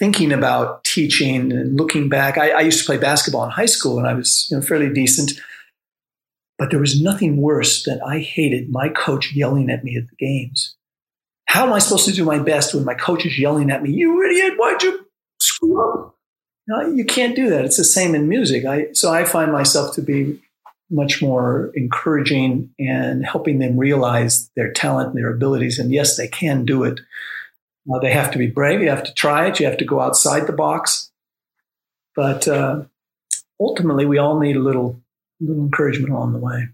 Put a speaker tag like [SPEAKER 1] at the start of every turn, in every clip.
[SPEAKER 1] thinking about teaching and looking back, I, I, used to play basketball in high school and I was you know, fairly decent. But there was nothing worse than I hated my coach yelling at me at the games. How am I supposed to do my best when my coach is yelling at me, you idiot, why'd you screw up? No, you can't do that. It's the same in music. I, so I find myself to be much more encouraging and helping them realize their talent and their abilities. And yes, they can do it. Uh, they have to be brave. You have to try it. You have to go outside the box. But uh, ultimately, we all need a little, little encouragement along the way.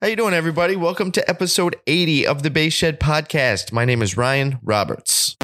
[SPEAKER 2] How you doing, everybody? Welcome to episode 80 of the Bass Shed podcast. My name is Ryan Roberts.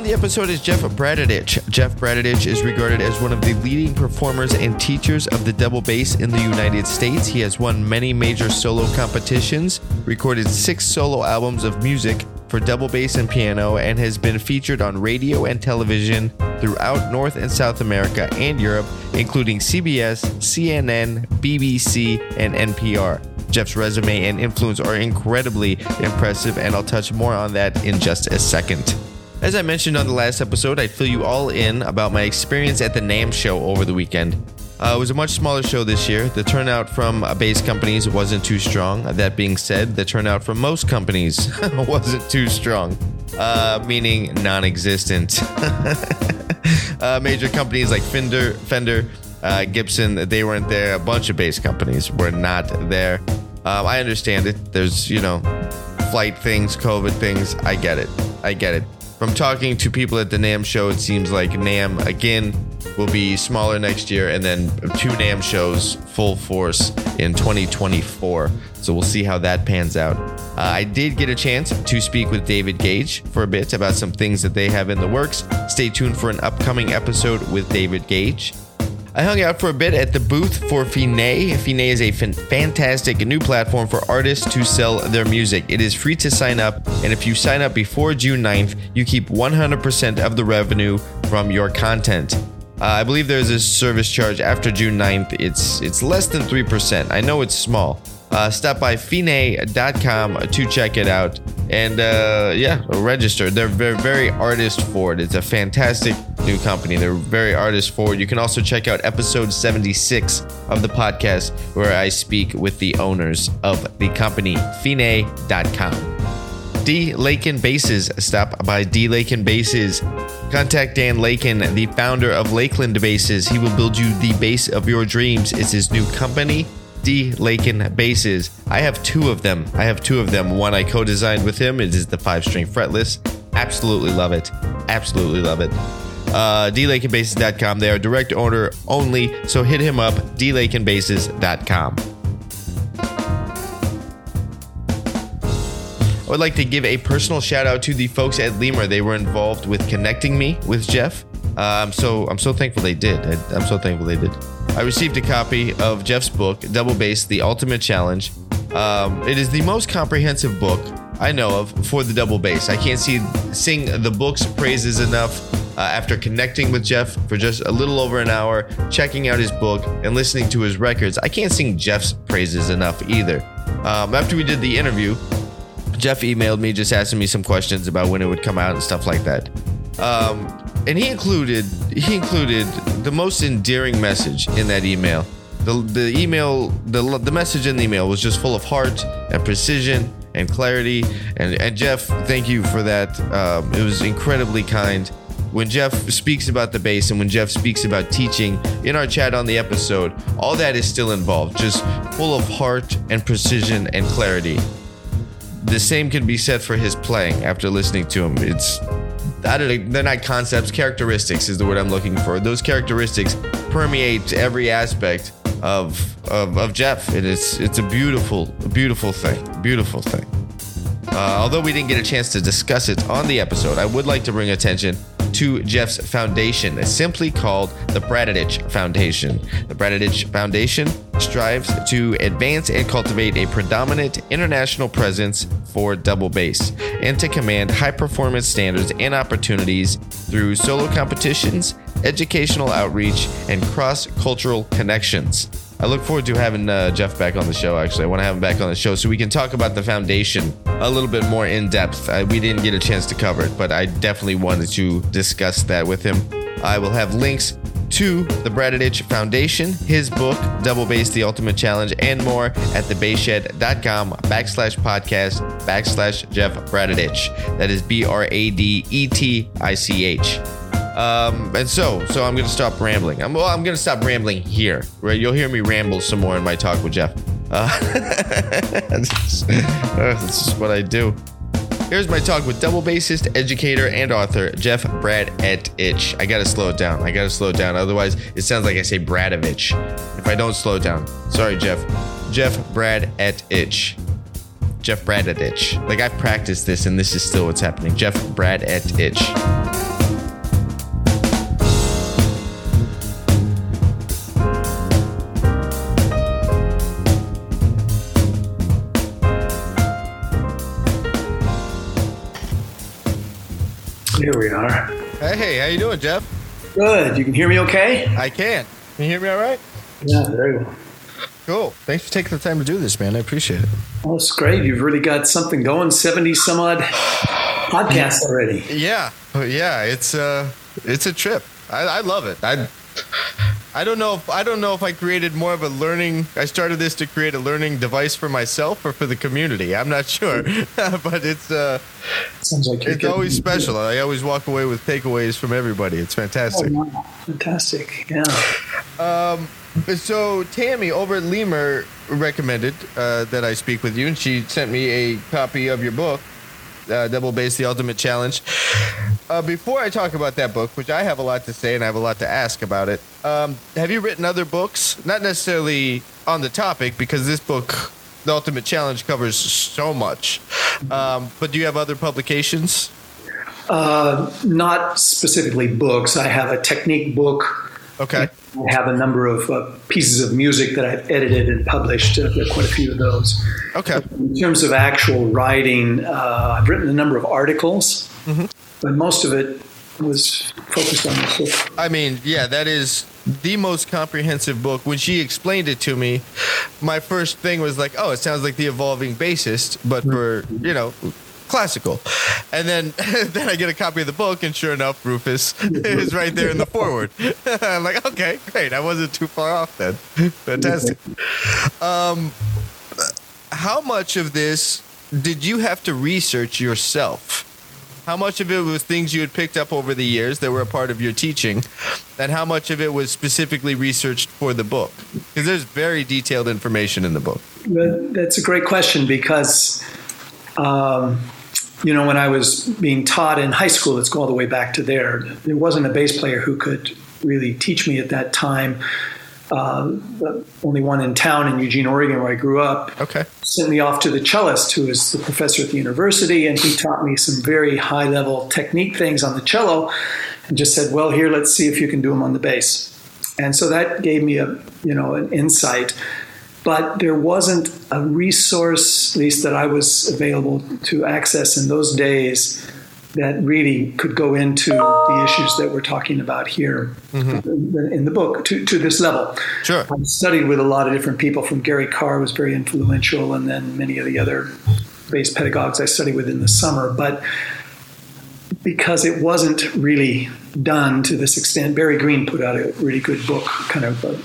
[SPEAKER 2] On the episode is Jeff Bradetich. Jeff Bradetich is regarded as one of the leading performers and teachers of the double bass in the United States. He has won many major solo competitions, recorded six solo albums of music for double bass and piano, and has been featured on radio and television throughout North and South America and Europe, including CBS, CNN, BBC, and NPR. Jeff's resume and influence are incredibly impressive, and I'll touch more on that in just a second. As I mentioned on the last episode, I'd fill you all in about my experience at the NAMM show over the weekend. Uh, it was a much smaller show this year. The turnout from uh, bass companies wasn't too strong. That being said, the turnout from most companies wasn't too strong, uh, meaning non existent. uh, major companies like Fender, Fender uh, Gibson, they weren't there. A bunch of bass companies were not there. Um, I understand it. There's, you know, flight things, COVID things. I get it. I get it. From talking to people at the NAMM show, it seems like NAMM again will be smaller next year and then two NAMM shows full force in 2024. So we'll see how that pans out. Uh, I did get a chance to speak with David Gage for a bit about some things that they have in the works. Stay tuned for an upcoming episode with David Gage. I hung out for a bit at the booth for Fine. Fine is a fantastic new platform for artists to sell their music. It is free to sign up, and if you sign up before June 9th, you keep 100% of the revenue from your content. Uh, I believe there's a service charge after June 9th. It's it's less than 3%. I know it's small. Uh, stop by fine.com to check it out. And uh, yeah, register. They're very, very artist forward. It's a fantastic new company. They're very artist forward. You can also check out episode 76 of the podcast where I speak with the owners of the company, fine.com. D. Lakin Basses. Stop by D. Lakin Basses. Contact Dan Lakin, the founder of Lakland Basses. He will build you the bass of your dreams. It's his new company. D. Lakin basses. I have two of them. I have two of them. One I co designed with him. It is the five string fretless. Absolutely love it. Absolutely love it. Uh, DLakinBasses.com. They are direct order only, so hit him up, DLakinBasses.com. I would like to give a personal shout out to the folks at Lemur. They were involved with connecting me with Jeff. I'm so I'm so thankful they did. I, I'm so thankful they did. I received a copy of Jeff's book, Double Bass: The Ultimate Challenge. Um, it is the most comprehensive book I know of for the double bass. I can't see sing the book's praises enough. Uh, after connecting with Jeff for just a little over an hour, checking out his book and listening to his records, I can't sing Jeff's praises enough either. Um, after we did the interview, Jeff emailed me just asking me some questions about when it would come out and stuff like that. Um, and he included he included the most endearing message in that email. The, the email the, the message in the email was just full of heart and precision and clarity. And, and Jeff thank you for that. Um, it was incredibly kind. When Jeff speaks about the bass and when Jeff speaks about teaching in our chat on the episode all that is still involved just full of heart and precision and clarity. The same can be said for his playing after listening to him. It's They're not concepts, characteristics is the word I'm looking for. Those characteristics permeate every aspect of of, of Jeff. And It is it's a beautiful, beautiful thing. Beautiful thing. Uh, although we didn't get a chance to discuss it on the episode, I would like to bring attention to Jeff's foundation, simply called the Bradetich Foundation. The Bradetich Foundation strives to advance and cultivate a predominant international presence for double bass and to command high performance standards and opportunities through solo competitions, educational outreach, and cross cultural connections. I look forward to having uh, Jeff back on the show. Actually, I want to have him back on the show so we can talk about the foundation a little bit more in depth. I, we didn't get a chance to cover it, but I definitely wanted to discuss that with him. I will have links to the Bradetich Foundation, his book, Double Bass The Ultimate Challenge, and more at thebasshed.com backslash podcast backslash Jeff Bradetich. That is B R A D E T I C H. Um, and so, so I'm gonna stop rambling. I'm well, I'm gonna stop rambling here. Right, you'll hear me ramble some more in my talk with Jeff. Uh, this, uh, this is what I do. Here's my talk with double bassist, educator, and author Jeff Brad et Itch. I gotta slow it down. I gotta slow it down. Otherwise, it sounds like I say Bradovich. If I don't slow it down, sorry, Jeff. Jeff Brad et Itch. Jeff Brad et Itch. Like I've practiced this, and this is still what's happening. Jeff Brad et Itch.
[SPEAKER 1] Here we are.
[SPEAKER 2] Hey, how you doing, Jeff?
[SPEAKER 1] Good. You can hear me okay?
[SPEAKER 2] I can. Can you hear me all right?
[SPEAKER 1] Yeah, very well.
[SPEAKER 2] Cool. Thanks for taking the time to do this, man. I appreciate it.
[SPEAKER 1] Well, it's great. You've really got something going. 70 some odd podcasts already.
[SPEAKER 2] Yeah, yeah. It's uh, it's a trip. I, I love it. I I don't know if I don't know if I created more of a learning. I started this to create a learning device for myself or for the community. I'm not sure, but it's uh,
[SPEAKER 1] Sounds like
[SPEAKER 2] it's always special. I always walk away with takeaways from everybody. It's
[SPEAKER 1] Oh,
[SPEAKER 2] fantastic.
[SPEAKER 1] wow. Fantastic. Yeah.
[SPEAKER 2] So Tammy over at Lemur recommended uh, that I speak with you, and she sent me a copy of your book, uh, Double Bass: The Ultimate Challenge. Uh, before I talk about that book, which I have a lot to say and I have a lot to ask about it, um, have you written other books? Not necessarily on the topic, because this book, The Ultimate Challenge, covers so much. Um, but do you have other publications?
[SPEAKER 1] Uh, not specifically books. I have a technique book.
[SPEAKER 2] Okay.
[SPEAKER 1] I have a number of uh, pieces of music that I've edited and published. Uh, there are quite a few of those.
[SPEAKER 2] Okay.
[SPEAKER 1] In terms of actual writing, uh, I've written a number of articles, but most of it was focused on the book.
[SPEAKER 2] I mean, yeah, that is the most comprehensive book. When she explained it to me, my first thing was like, "Oh, it sounds like the evolving bassist, but for you know." Classical, and then then I get a copy of the book, and sure enough, Rufus is right there in the foreword. I'm like, okay, great, I wasn't too far off then. Fantastic. Um, how much of this did you have to research yourself? How much of it was things you had picked up over the years that were a part of your teaching, and how much of it was specifically researched for the book? Because there's very detailed information in the book.
[SPEAKER 1] That's a great question because, um, you know, when I was being taught in high school, let's go all the way back to there, there wasn't a bass player who could really teach me at that time. Uh, the only one in town in Eugene, Oregon, where I grew up,
[SPEAKER 2] Okay.
[SPEAKER 1] sent me off to the cellist, who is the professor at the university, and he taught me some very high level technique things on the cello, and just said, "Well, here, let's see if you can do them on the bass." And so that gave me a you know an insight, but there wasn't a resource, at least that I was available to access in those days. That really could go into the issues that we're talking about here mm-hmm. in the book to, to this level.
[SPEAKER 2] Sure.
[SPEAKER 1] I studied with a lot of different people. From Gary Karr was very influential, and then many of the other bass pedagogues I studied with in the summer. But because it wasn't really done to this extent, Barry Green put out a really good book, kind of a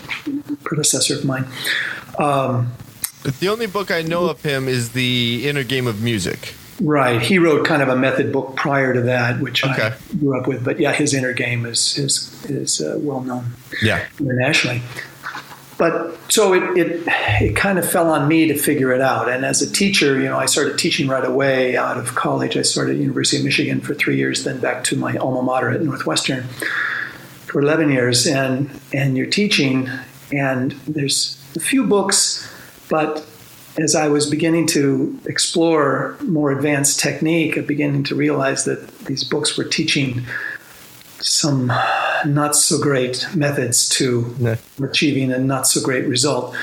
[SPEAKER 1] predecessor of mine. Um,
[SPEAKER 2] The only book I know of him is the Inner Game of Music.
[SPEAKER 1] right, he wrote kind of a method book prior to that, which
[SPEAKER 2] Okay.
[SPEAKER 1] I grew up with. But yeah, his inner game is is is uh, well known.
[SPEAKER 2] Yeah.
[SPEAKER 1] internationally. But so it, it it kind of fell on me to figure it out. And as a teacher, you know, I started teaching right away out of college. I started at University of Michigan for three years, then back to my alma mater at Northwestern for eleven years. And and you're teaching, and there's a few books, but as I was beginning to explore more advanced technique, I'm beginning to realize that these books were teaching some not so great methods to
[SPEAKER 2] Yeah.
[SPEAKER 1] achieving a not so great result.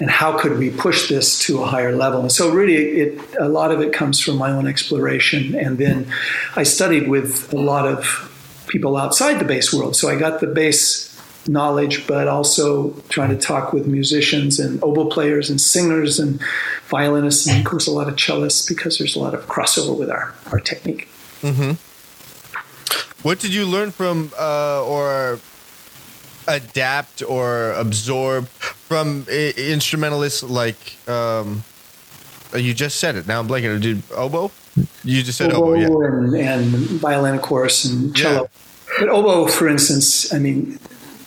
[SPEAKER 1] And how could we push this to a higher level? And so, really, it a lot of it comes from my own exploration. And then I studied with a lot of people outside the bass world. So I got the bass knowledge, but also trying to talk with musicians and oboe players and singers and violinists and of course a lot of cellists because there's a lot of crossover with our, our technique.
[SPEAKER 2] Mm-hmm. What did you learn from uh, or adapt or absorb from I- instrumentalists like um, you just said it now I'm blanking did oboe you just said oboe,
[SPEAKER 1] oboe yeah. and, and violin of course and cello yeah. but oboe for instance I mean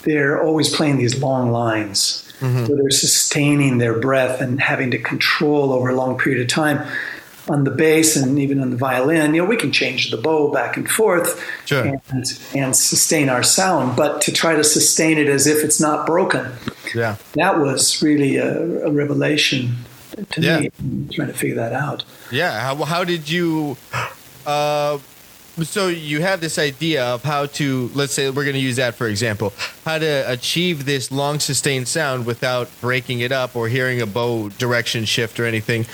[SPEAKER 1] they're always playing these long lines mm-hmm. so they're sustaining their breath and having to control over a long period of time on the bass and even on the violin, you know, we can change the bow back and forth
[SPEAKER 2] sure.
[SPEAKER 1] and, and sustain our sound, but to try to sustain it as if it's not broken,
[SPEAKER 2] yeah,
[SPEAKER 1] that was really a, a revelation to yeah. me. Trying to figure that out.
[SPEAKER 2] Yeah, how, how did you? Uh, so you have this idea of how to let's say we're going to use that for example how to achieve this long sustained sound without breaking it up or hearing a bow direction shift or anything.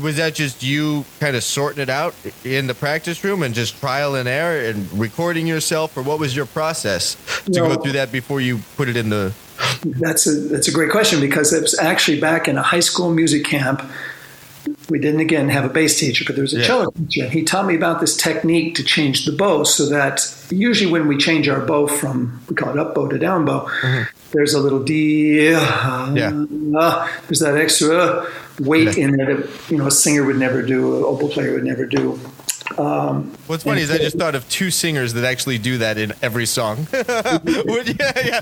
[SPEAKER 2] Was that just you kind of sorting it out in the practice room and just trial and error and recording yourself or what was your process to go through that before you put it in the
[SPEAKER 1] that's a that's a great question because it was actually back in a high school music camp we didn't again have a bass teacher, but there was a yeah. cello teacher, and he taught me about this technique to change the bow. So that usually when we change our bow from we call it up bow to down bow, mm-hmm. there's a little D. Uh,
[SPEAKER 2] yeah.
[SPEAKER 1] Uh, there's that extra weight yeah. in there that you know a singer would never do, an oboe player would never do.
[SPEAKER 2] Um, What's funny is I just thought of two singers that actually do that in every song. Yeah, yeah.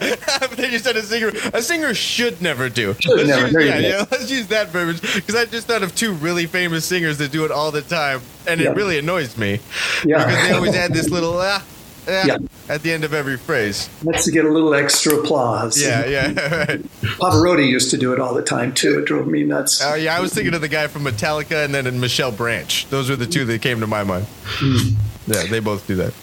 [SPEAKER 2] then you said a singer. A singer should never do.
[SPEAKER 1] Should let's never.
[SPEAKER 2] Use, yeah, yeah, let's use that verbiage because I just thought of two really famous singers that do it all the time, and yeah. it really annoys me. Yeah. Because they always add this little ah, yeah. At the end of every phrase.
[SPEAKER 1] That's to get a little extra applause.
[SPEAKER 2] Yeah, yeah. Right.
[SPEAKER 1] Pavarotti used to do it all the time too. It drove me nuts.
[SPEAKER 2] Oh yeah, I was thinking of the guy from Metallica and then in Michelle Branch. Those were the two that came to my mind. Mm. Yeah, they both do that.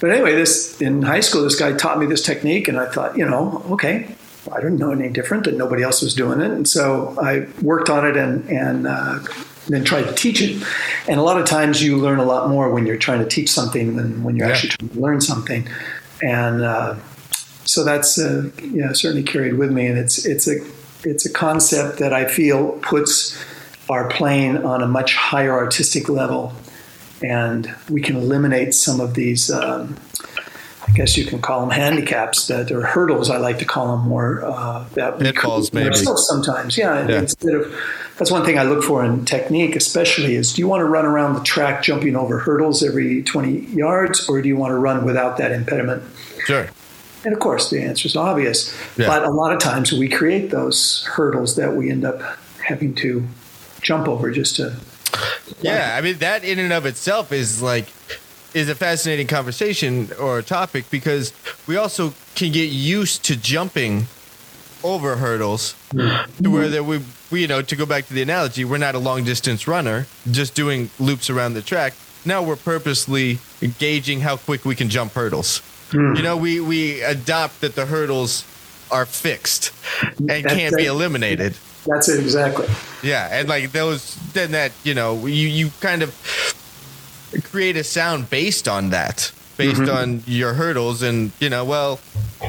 [SPEAKER 1] But anyway, this in high school, this guy taught me this technique, and I thought, you know, okay, I didn't know any different, that nobody else was doing it, and so I worked on it and and. Uh, then try to teach it. And a lot of times you learn a lot more when you're trying to teach something than when you're yeah. actually trying to learn something. And uh, so that's uh, yeah certainly carried with me, and it's it's a it's a concept that I feel puts our playing on a much higher artistic level, and we can eliminate some of these. Um, I guess you can call them handicaps that or hurdles. I like to call them more uh, that
[SPEAKER 2] pitfalls maybe
[SPEAKER 1] sometimes. Yeah, yeah, instead of that's one thing I look for in technique, especially is do you want to run around the track jumping over hurdles every 20 yards, or do you want to run without that impediment?
[SPEAKER 2] Sure.
[SPEAKER 1] And of course, the answer is obvious. Yeah. But a lot of times we create those hurdles that we end up having to jump over just to.
[SPEAKER 2] Yeah, I mean, that in and of itself is like is a fascinating conversation or topic because we also can get used to jumping over hurdles to where that we, we, you know, to go back to the analogy, we're not a long distance runner just doing loops around the track. Now we're purposely gauging how quick we can jump hurdles. Mm. You know, we, we adopt that the hurdles are fixed and that's can't be eliminated.
[SPEAKER 1] That's it, exactly.
[SPEAKER 2] Yeah. And like those, then that, you know, you, you kind of create a sound based on that based mm-hmm. on your hurdles and you know well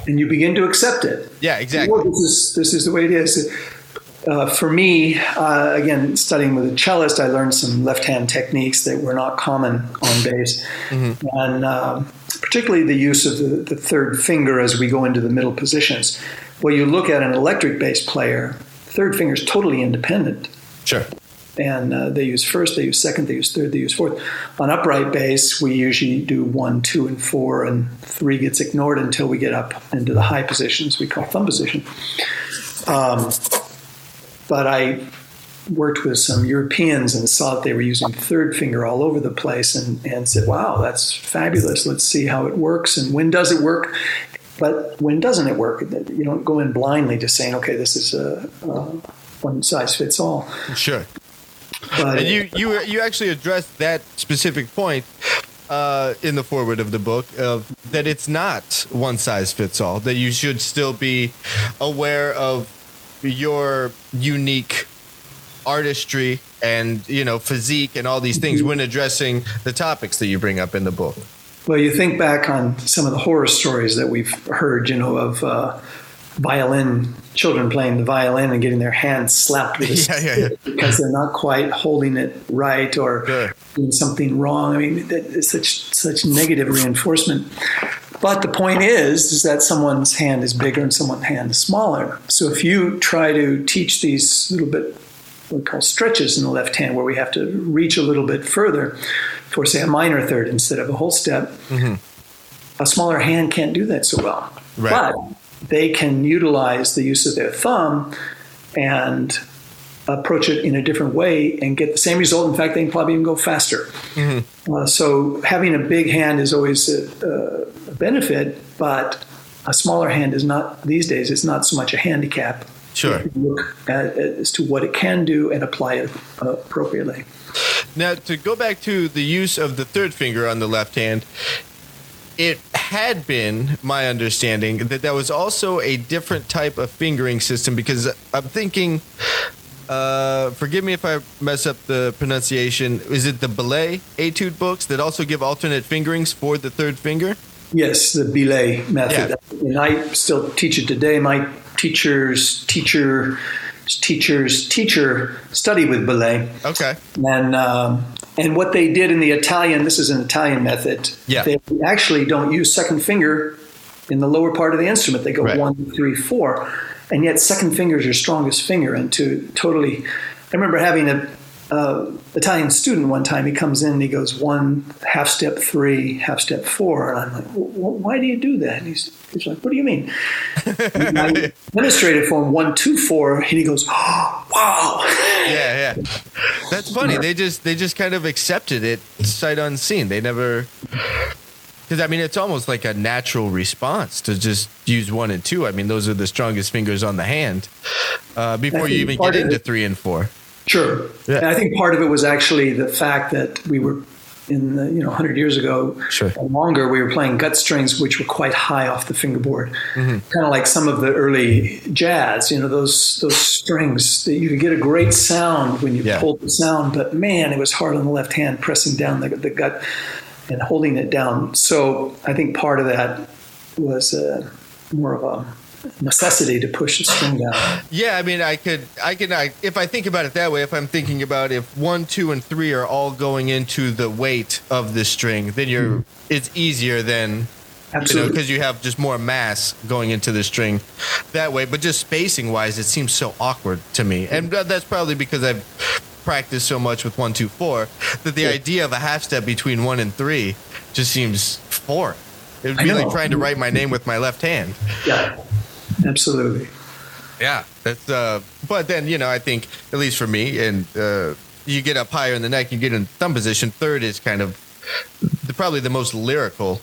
[SPEAKER 1] and you begin to accept it.
[SPEAKER 2] Yeah exactly.
[SPEAKER 1] Well, this is this is the way it is. Uh, for me uh, again studying with a cellist i learned some left hand techniques that were not common on bass. Mm-hmm. and um, particularly the use of the, the third finger as we go into the middle positions. Well you look at an electric bass player third finger is totally independent.
[SPEAKER 2] Sure
[SPEAKER 1] and uh, they use first, they use second, they use third, they use fourth. On upright bass, we usually do one, two, and four, and three gets ignored until we get up into the high positions we call thumb position. Um, but I worked with some Europeans and saw that they were using third finger all over the place and, and said, wow, that's fabulous. Let's see how it works and when does it work. But when doesn't it work? You don't go in blindly just saying, okay, this is a, a one size fits all.
[SPEAKER 2] Sure. But, and you, you, you actually addressed that specific point uh, in the foreword of the book of that it's not one size fits all. That you should still be aware of your unique artistry and you know physique and all these things when addressing the topics that you bring up in the book.
[SPEAKER 1] Well, you think back on some of the horror stories that we've heard, you know, of uh, violin children playing the violin and getting their hands slapped with
[SPEAKER 2] Yeah, yeah, yeah.
[SPEAKER 1] because they're not quite holding it right or
[SPEAKER 2] Sure.
[SPEAKER 1] doing something wrong. I mean, that is such such negative reinforcement. But the point is, is that someone's hand is bigger and someone's hand is smaller. So if you try to teach these little bit what we call stretches in the left hand, where we have to reach a little bit further for say a minor third instead of a whole step, mm-hmm. a smaller hand can't do that so well.
[SPEAKER 2] Right.
[SPEAKER 1] But they can utilize the use of their thumb and approach it in a different way and get the same result. In fact, they can probably even go faster. Uh, so having a big hand is always a, a benefit, but a smaller hand is not these days. It's not so much a handicap.
[SPEAKER 2] Sure.
[SPEAKER 1] Look at, as to what it can do and apply it uh, appropriately.
[SPEAKER 2] Now, to go back to the use of the third finger on the left hand, it had been my understanding that that was also a different type of fingering system because I'm thinking, uh, forgive me if I mess up the pronunciation, is it the Billè etude books that also give alternate fingerings for the third finger?
[SPEAKER 1] Yes, the Billè method. And I still teach it today. My teachers, teacher, teachers, teacher study with Billè.
[SPEAKER 2] Okay.
[SPEAKER 1] And um, and what they did in the Italian, this is an Italian method.
[SPEAKER 2] Yeah.
[SPEAKER 1] They actually don't use second finger in the lower part of the instrument. They go
[SPEAKER 2] Right.
[SPEAKER 1] one, three, four, and yet second finger is your strongest finger. And to totally, I remember having a uh, Italian student one time. He comes in and he goes one half step three, half step four, and I'm like, "Wh- wh- why do you do that? And he's, he's like, what do you mean? and I demonstrated for him one, two, four, and he goes, oh, wow.
[SPEAKER 2] Yeah, yeah. That's funny. They just they just kind of accepted it sight unseen. They never because I mean it's almost like a natural response to just use one and two. I mean those are the strongest fingers on the hand uh, before you even get into three and four.
[SPEAKER 1] Sure.
[SPEAKER 2] Yeah.
[SPEAKER 1] And I think part of it was actually the fact that we were in the, you know 100 years ago
[SPEAKER 2] Sure.
[SPEAKER 1] or longer we were playing gut strings which were quite high off the fingerboard
[SPEAKER 2] Mm-hmm.
[SPEAKER 1] kind of like some of the early jazz you know those those strings that you could get a great sound when you
[SPEAKER 2] Yeah.
[SPEAKER 1] pulled the sound but man it was hard on the left hand pressing down the, the gut and holding it down so i think part of that was uh, more of a necessity to push the string down
[SPEAKER 2] Yeah, I mean I could I could, I, if I think about it that way. If I'm thinking about if one, two, and three are all going into the weight of the string, then you're mm-hmm. it's easier than you know
[SPEAKER 1] Absolutely.
[SPEAKER 2] because you have just more mass going into the string that way. But just spacing wise, it seems so awkward to me, and that's probably because I've practiced so much with one, two, four that the idea of a half step between one and three just seems foreign. It would be like trying to write my name with my left hand.
[SPEAKER 1] yeah absolutely
[SPEAKER 2] Yeah, that's. Uh, but then you know, I think at least for me, and uh, you get up higher in the neck, you get in thumb position. Third is kind of the, probably the most lyrical,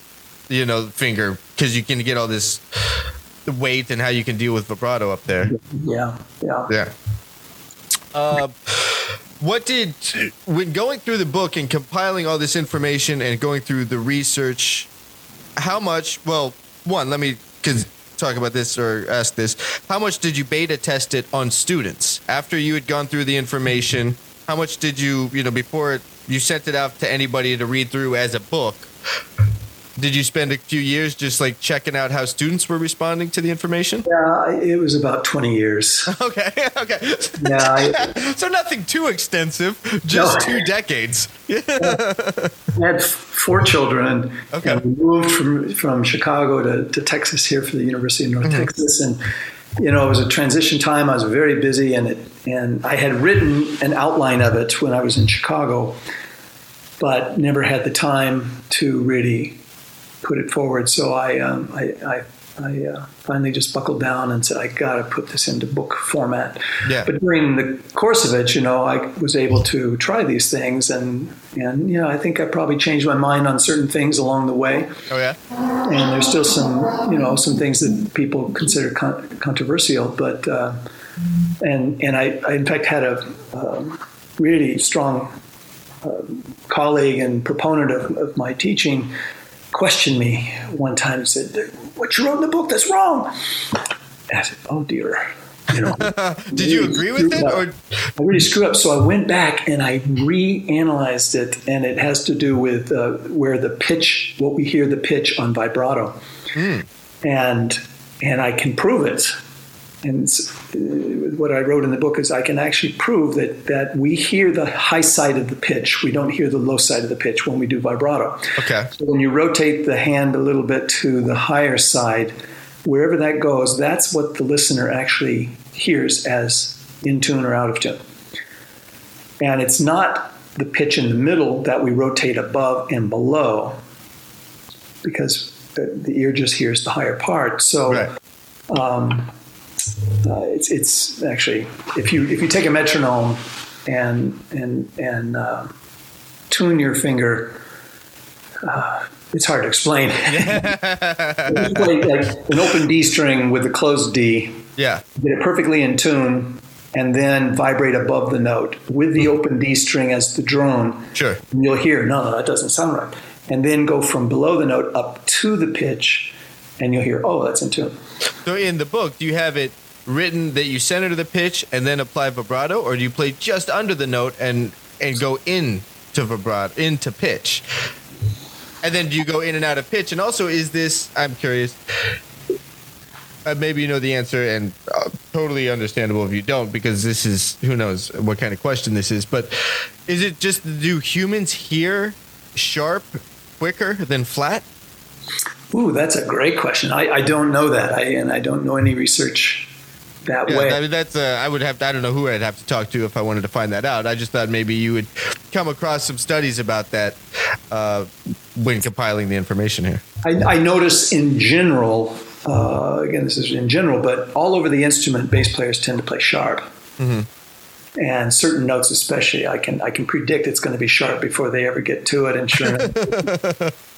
[SPEAKER 2] you know, finger because you can get all this weight and how you can deal with vibrato up there.
[SPEAKER 1] yeah yeah
[SPEAKER 2] Yeah. Uh, what did when going through the book and compiling all this information and going through the research? How much? Well, one, let me cause talk about this or ask this. How much did you beta test it on students after you had gone through the information? How much did you, you know, before it, you sent it out to anybody to read through as a book? Did you spend a few years just like checking out how students were responding to the information?
[SPEAKER 1] Yeah, it was about 20 years.
[SPEAKER 2] Okay, okay.
[SPEAKER 1] Yeah, I,
[SPEAKER 2] so nothing too extensive, just
[SPEAKER 1] No.
[SPEAKER 2] two decades.
[SPEAKER 1] I had four children.
[SPEAKER 2] Okay.
[SPEAKER 1] And we moved from, from Chicago to, to Texas here for the University of North
[SPEAKER 2] Mm-hmm.
[SPEAKER 1] Texas. And, you know, it was a transition time. I was very busy, and, it, and I had written an outline of it when I was in Chicago, but never had the time to really put it forward. So I, um, I, I, I uh, finally just buckled down and said, I got to put this into book format.
[SPEAKER 2] Yeah.
[SPEAKER 1] But during the course of it, you know, I was able to try these things, and and you know, I think I probably changed my mind on certain things along the way.
[SPEAKER 2] Oh yeah.
[SPEAKER 1] And there's still some, you know, some things that people consider con- controversial, but uh, and and I, I in fact had a um, really strong um, colleague and proponent of, of my teaching question me one time and said, "What you wrote in the book that's wrong." And I said, "Oh dear."
[SPEAKER 2] You know, Did you agree with it? Or?
[SPEAKER 1] I really screwed up. So I went back and I reanalyzed it, and it has to do with uh, where the pitch, what we hear the pitch on vibrato, mm. and and I can prove it. And uh, what I wrote in the book is I can actually prove that that we hear the high side of the pitch. We don't hear the low side of the pitch when we do vibrato.
[SPEAKER 2] Okay.
[SPEAKER 1] So when you rotate the hand a little bit to the higher side wherever that goes, that's what the listener actually hears as in tune or out of tune. And it's not the pitch in the middle that we rotate above and below because the, the ear just hears the higher part. So right. um, uh, it's, it's actually, if you, if you take a metronome and, and, and uh, tune your finger, uh, it's hard to explain. like, like an open D string with a closed D.
[SPEAKER 2] Yeah.
[SPEAKER 1] Get it perfectly in tune and then vibrate above the note with the open D string as the drone.
[SPEAKER 2] Sure.
[SPEAKER 1] And you'll hear, no, no, that doesn't sound right. And then go from below the note up to the pitch and you'll hear, oh, that's in tune.
[SPEAKER 2] So in the book, do you have it written that you center the pitch and then apply vibrato, or do you play just under the note and and go in to vibrato into pitch? And then do you go in and out of pitch? And also, is this? I'm curious. Uh, maybe you know the answer, and uh, totally understandable if you don't, because this is who knows what kind of question this is. But is it just do humans hear sharp quicker than flat?
[SPEAKER 1] Ooh, that's a great question. I, I don't know that, I, and I don't know any research that yeah, way.
[SPEAKER 2] I mean, that's uh, I would have to, I don't know who I'd have to talk to if I wanted to find that out. I just thought maybe you would come across some studies about that uh, when compiling the information here.
[SPEAKER 1] I, I notice in general, uh, again, this is in general, but all over the instrument, bass players tend to play sharp. Mm-hmm. And certain notes, especially, I can I can predict it's going to be sharp before they ever get to it. And sure,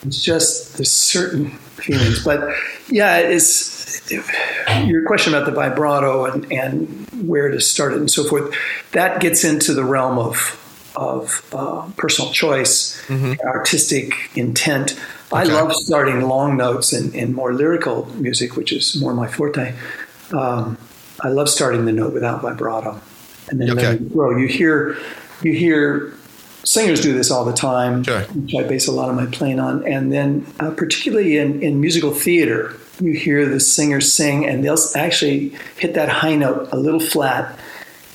[SPEAKER 1] it's just there's certain feelings, but yeah, it's your question about the vibrato and, and where to start it and so forth, that gets into the realm of of uh, personal choice, mm-hmm. artistic intent. Okay. I love starting long notes in, in more lyrical music, which is more my forte. Um, I love starting the note without vibrato, and then, okay. well, you hear you hear singers do this all the time,
[SPEAKER 2] sure.
[SPEAKER 1] which I base a lot of my playing on, and then uh, particularly in, in musical theater you hear the singer sing and they'll actually hit that high note a little flat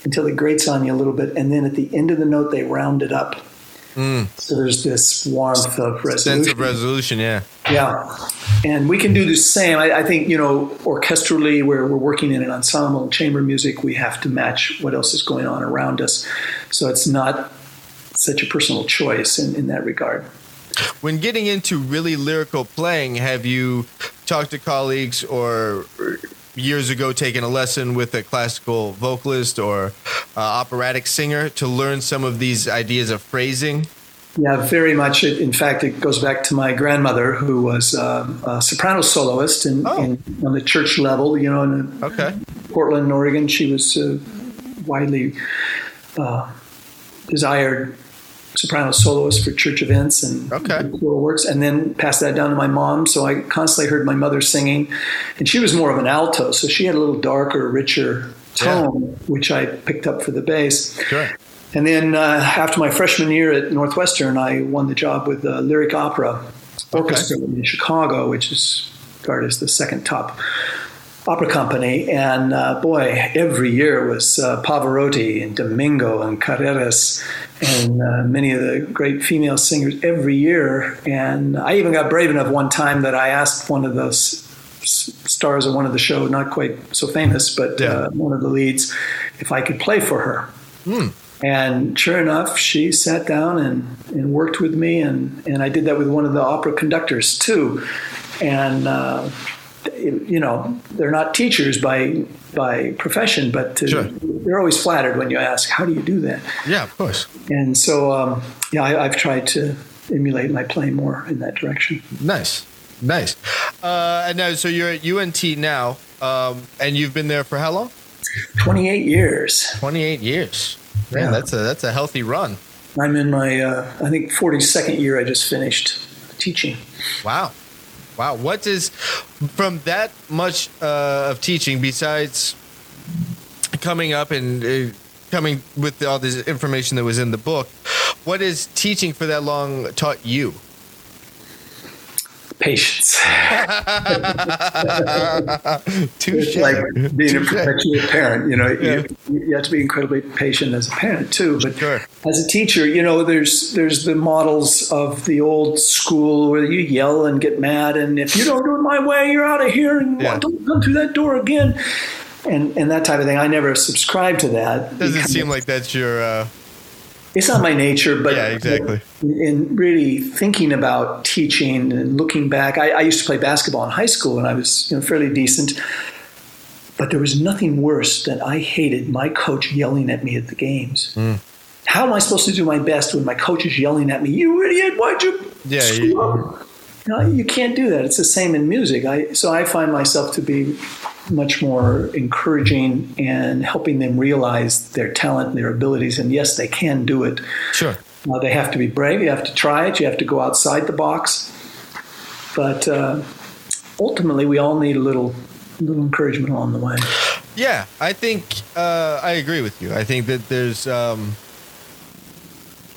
[SPEAKER 1] until it grates on you a little bit. And then at the end of the note, they round it up. Mm. So there's this warmth of resolution.
[SPEAKER 2] Sense of resolution, yeah.
[SPEAKER 1] Yeah. And we can do the same. I, I, think, you know, orchestrally, where we're working in an ensemble and chamber music, we have to match what else is going on around us. So it's not such a personal choice in, in that regard.
[SPEAKER 2] When getting into really lyrical playing, have you talked to colleagues or years ago taken a lesson with a classical vocalist or uh, operatic singer to learn some of these ideas of phrasing?
[SPEAKER 1] Yeah, very much. It, In fact, it goes back to my grandmother, who was um, a soprano soloist in, oh. in, on the church level. You know, in
[SPEAKER 2] okay.
[SPEAKER 1] Portland, Oregon, she was uh, widely uh, desired soprano soloist for church events and
[SPEAKER 2] okay.
[SPEAKER 1] choral works, and then passed that down to my mom. So I constantly heard my mother singing, and she was more of an alto, so she had a little darker, richer tone, yeah. which I picked up for the bass.
[SPEAKER 2] Sure.
[SPEAKER 1] And then uh, after my freshman year at Northwestern, I won the job with the Lyric Opera Orchestra okay. in Chicago, which is regarded as the second top opera company. And uh, boy, every year was uh, Pavarotti and Domingo and Carreras and uh, many of the great female singers every year. And I even got brave enough one time that I asked one of those stars of one of the shows, not quite so famous, but yeah. Uh, one of the leads, if I could play for her. Mm. And sure enough, she sat down and, and worked with me, and, and I did that with one of the opera conductors too. And uh, you know, they're not teachers by by profession, but to, sure. they're always flattered when you ask, "How do you do that?"
[SPEAKER 2] Yeah, of course.
[SPEAKER 1] And so, um, yeah, I, have tried to emulate my play more in that direction.
[SPEAKER 2] Nice, nice. Uh, and now, so you're at UNT now, um, and you've been there for how long?
[SPEAKER 1] Twenty-eight years.
[SPEAKER 2] Twenty-eight years. Man, yeah. that's a that's a healthy run.
[SPEAKER 1] I'm in my, uh, I think, forty-second year. I just finished teaching.
[SPEAKER 2] Wow. Wow. What is from that much uh, of teaching besides coming up and uh, coming with all this information that was in the book, what has teaching for that long taught you?
[SPEAKER 1] Patience.
[SPEAKER 2] Touche.
[SPEAKER 1] like being a perpetual parent, you know, yeah. you, you, have to be incredibly patient as a parent too. But sure. as a teacher, you know, there's there's the models of the old school where you yell and get mad, and if you don't do it my way, you're out of here, and yeah. don't come through that door again. And, and that type of thing. I never subscribed to that.
[SPEAKER 2] Doesn't seem like that's your uh,
[SPEAKER 1] it's not my nature, but
[SPEAKER 2] yeah, exactly.
[SPEAKER 1] In really thinking about teaching and looking back, I, I, used to play basketball in high school, and I was you know, fairly decent. But there was nothing worse than I hated my coach yelling at me at the games. Mm. How am I supposed to do my best when my coach is yelling at me? You idiot! Why'd you?
[SPEAKER 2] Yeah, you,
[SPEAKER 1] no, you can't do that. It's the same in music. I so I find myself to be much more encouraging and helping them realize their talent and their abilities. And yes, they can do it.
[SPEAKER 2] Sure.
[SPEAKER 1] Uh, they have to be brave. You have to try it. You have to go outside the box. But uh, ultimately, we all need a little, little encouragement along the way.
[SPEAKER 2] Yeah, I think uh, I agree with you. I think that there's, um,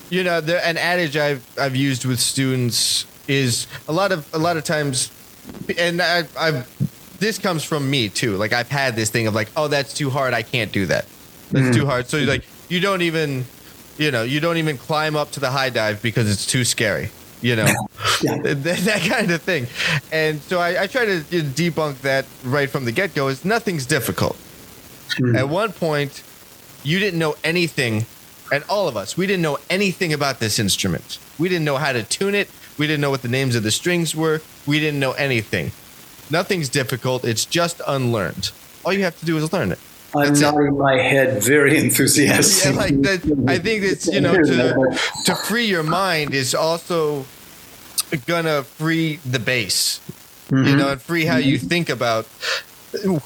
[SPEAKER 2] you know, there, an adage I've I've used with students is a lot of a lot of times, and I, I've this comes from me too. Like I've had this thing of like, oh, that's too hard. I can't do that. That's mm. too hard. So like you don't even, you know, you don't even climb up to the high dive because it's too scary. You know, yeah. that, that, kind of thing. And so I, I try to debunk that right from the get go. Is nothing's difficult. Mm. At one point, you didn't know anything, and all of us, we didn't know anything about this instrument. We didn't know how to tune it. We didn't know what the names of the strings were. We didn't know anything. Nothing's difficult. It's just unlearned. All you have to do is learn it.
[SPEAKER 1] I'm nodding my head very enthusiastic.
[SPEAKER 2] Yeah, like that. I think it's you know to to free your mind is also gonna free the bass, Mm-hmm. You know, and free how you think about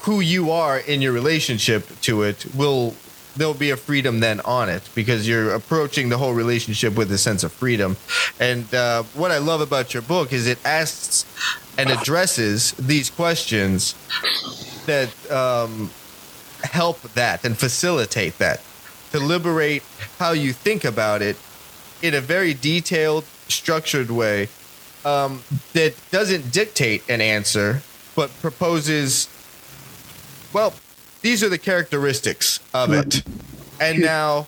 [SPEAKER 2] who you are in your relationship to it. Will there'll be a freedom then on it because you're approaching the whole relationship with a sense of freedom. And uh, what I love about your book is it asks and addresses these questions that um, help that and facilitate that to liberate how you think about it in a very detailed, structured way um, that doesn't dictate an answer, but proposes, well, these are the characteristics of it. And now,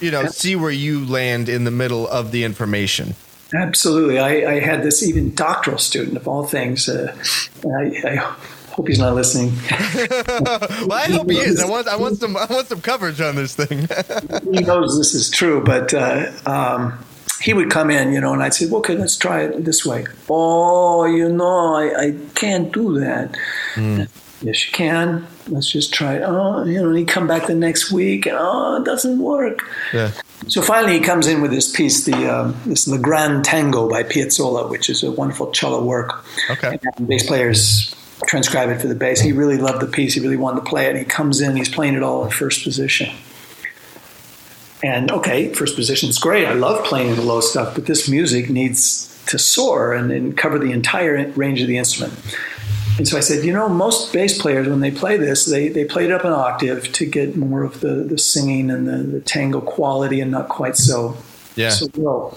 [SPEAKER 2] you know, see where you land in the middle of the information.
[SPEAKER 1] Absolutely. I, I, had this even doctoral student of all things. Uh, I, I, hope he's not listening.
[SPEAKER 2] well, I hope he is. I want, I want some, I want some coverage on this thing.
[SPEAKER 1] he knows this is true, but uh, um, he would come in, you know, and I'd say, well, "Okay, let's try it this way." Oh, you know, I, I can't do that. Mm. Yes, you can. Let's just try it. Oh, you know, and he'd come back the next week, and oh, it doesn't work.
[SPEAKER 2] Yeah.
[SPEAKER 1] So finally, he comes in with this piece, the um, this Le Grand Tango by Piazzolla, which is a wonderful cello work.
[SPEAKER 2] Okay.
[SPEAKER 1] And bass players transcribe it for the bass. He really loved the piece. He really wanted to play it. And he comes in, he's playing it all in first position. And okay, first position is great. I love playing the low stuff, but this music needs to soar and, and cover the entire range of the instrument. And so I said, you know, most bass players, when they play this, they, they play it up an octave to get more of the, the singing and the, the tango quality and not quite so,
[SPEAKER 2] yeah.
[SPEAKER 1] so low.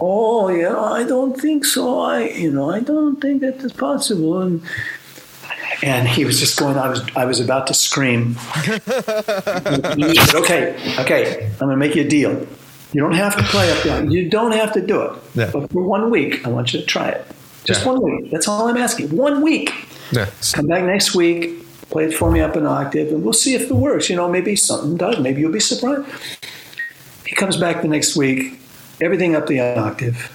[SPEAKER 1] Oh, yeah, I don't think so. I, you know, I don't think that is possible. And, and he was just going, I was, I was about to scream. said, okay, okay, I'm going to make you a deal. You don't have to play up there. You don't have to do it.
[SPEAKER 2] Yeah.
[SPEAKER 1] But for one week, I want you to try it. Just yeah. one week. That's all I'm asking. One week.
[SPEAKER 2] Yeah.
[SPEAKER 1] Come back next week, play it for me up an octave, and we'll see if it works. You know, maybe something does. Maybe you'll be surprised. He comes back the next week, everything up the octave,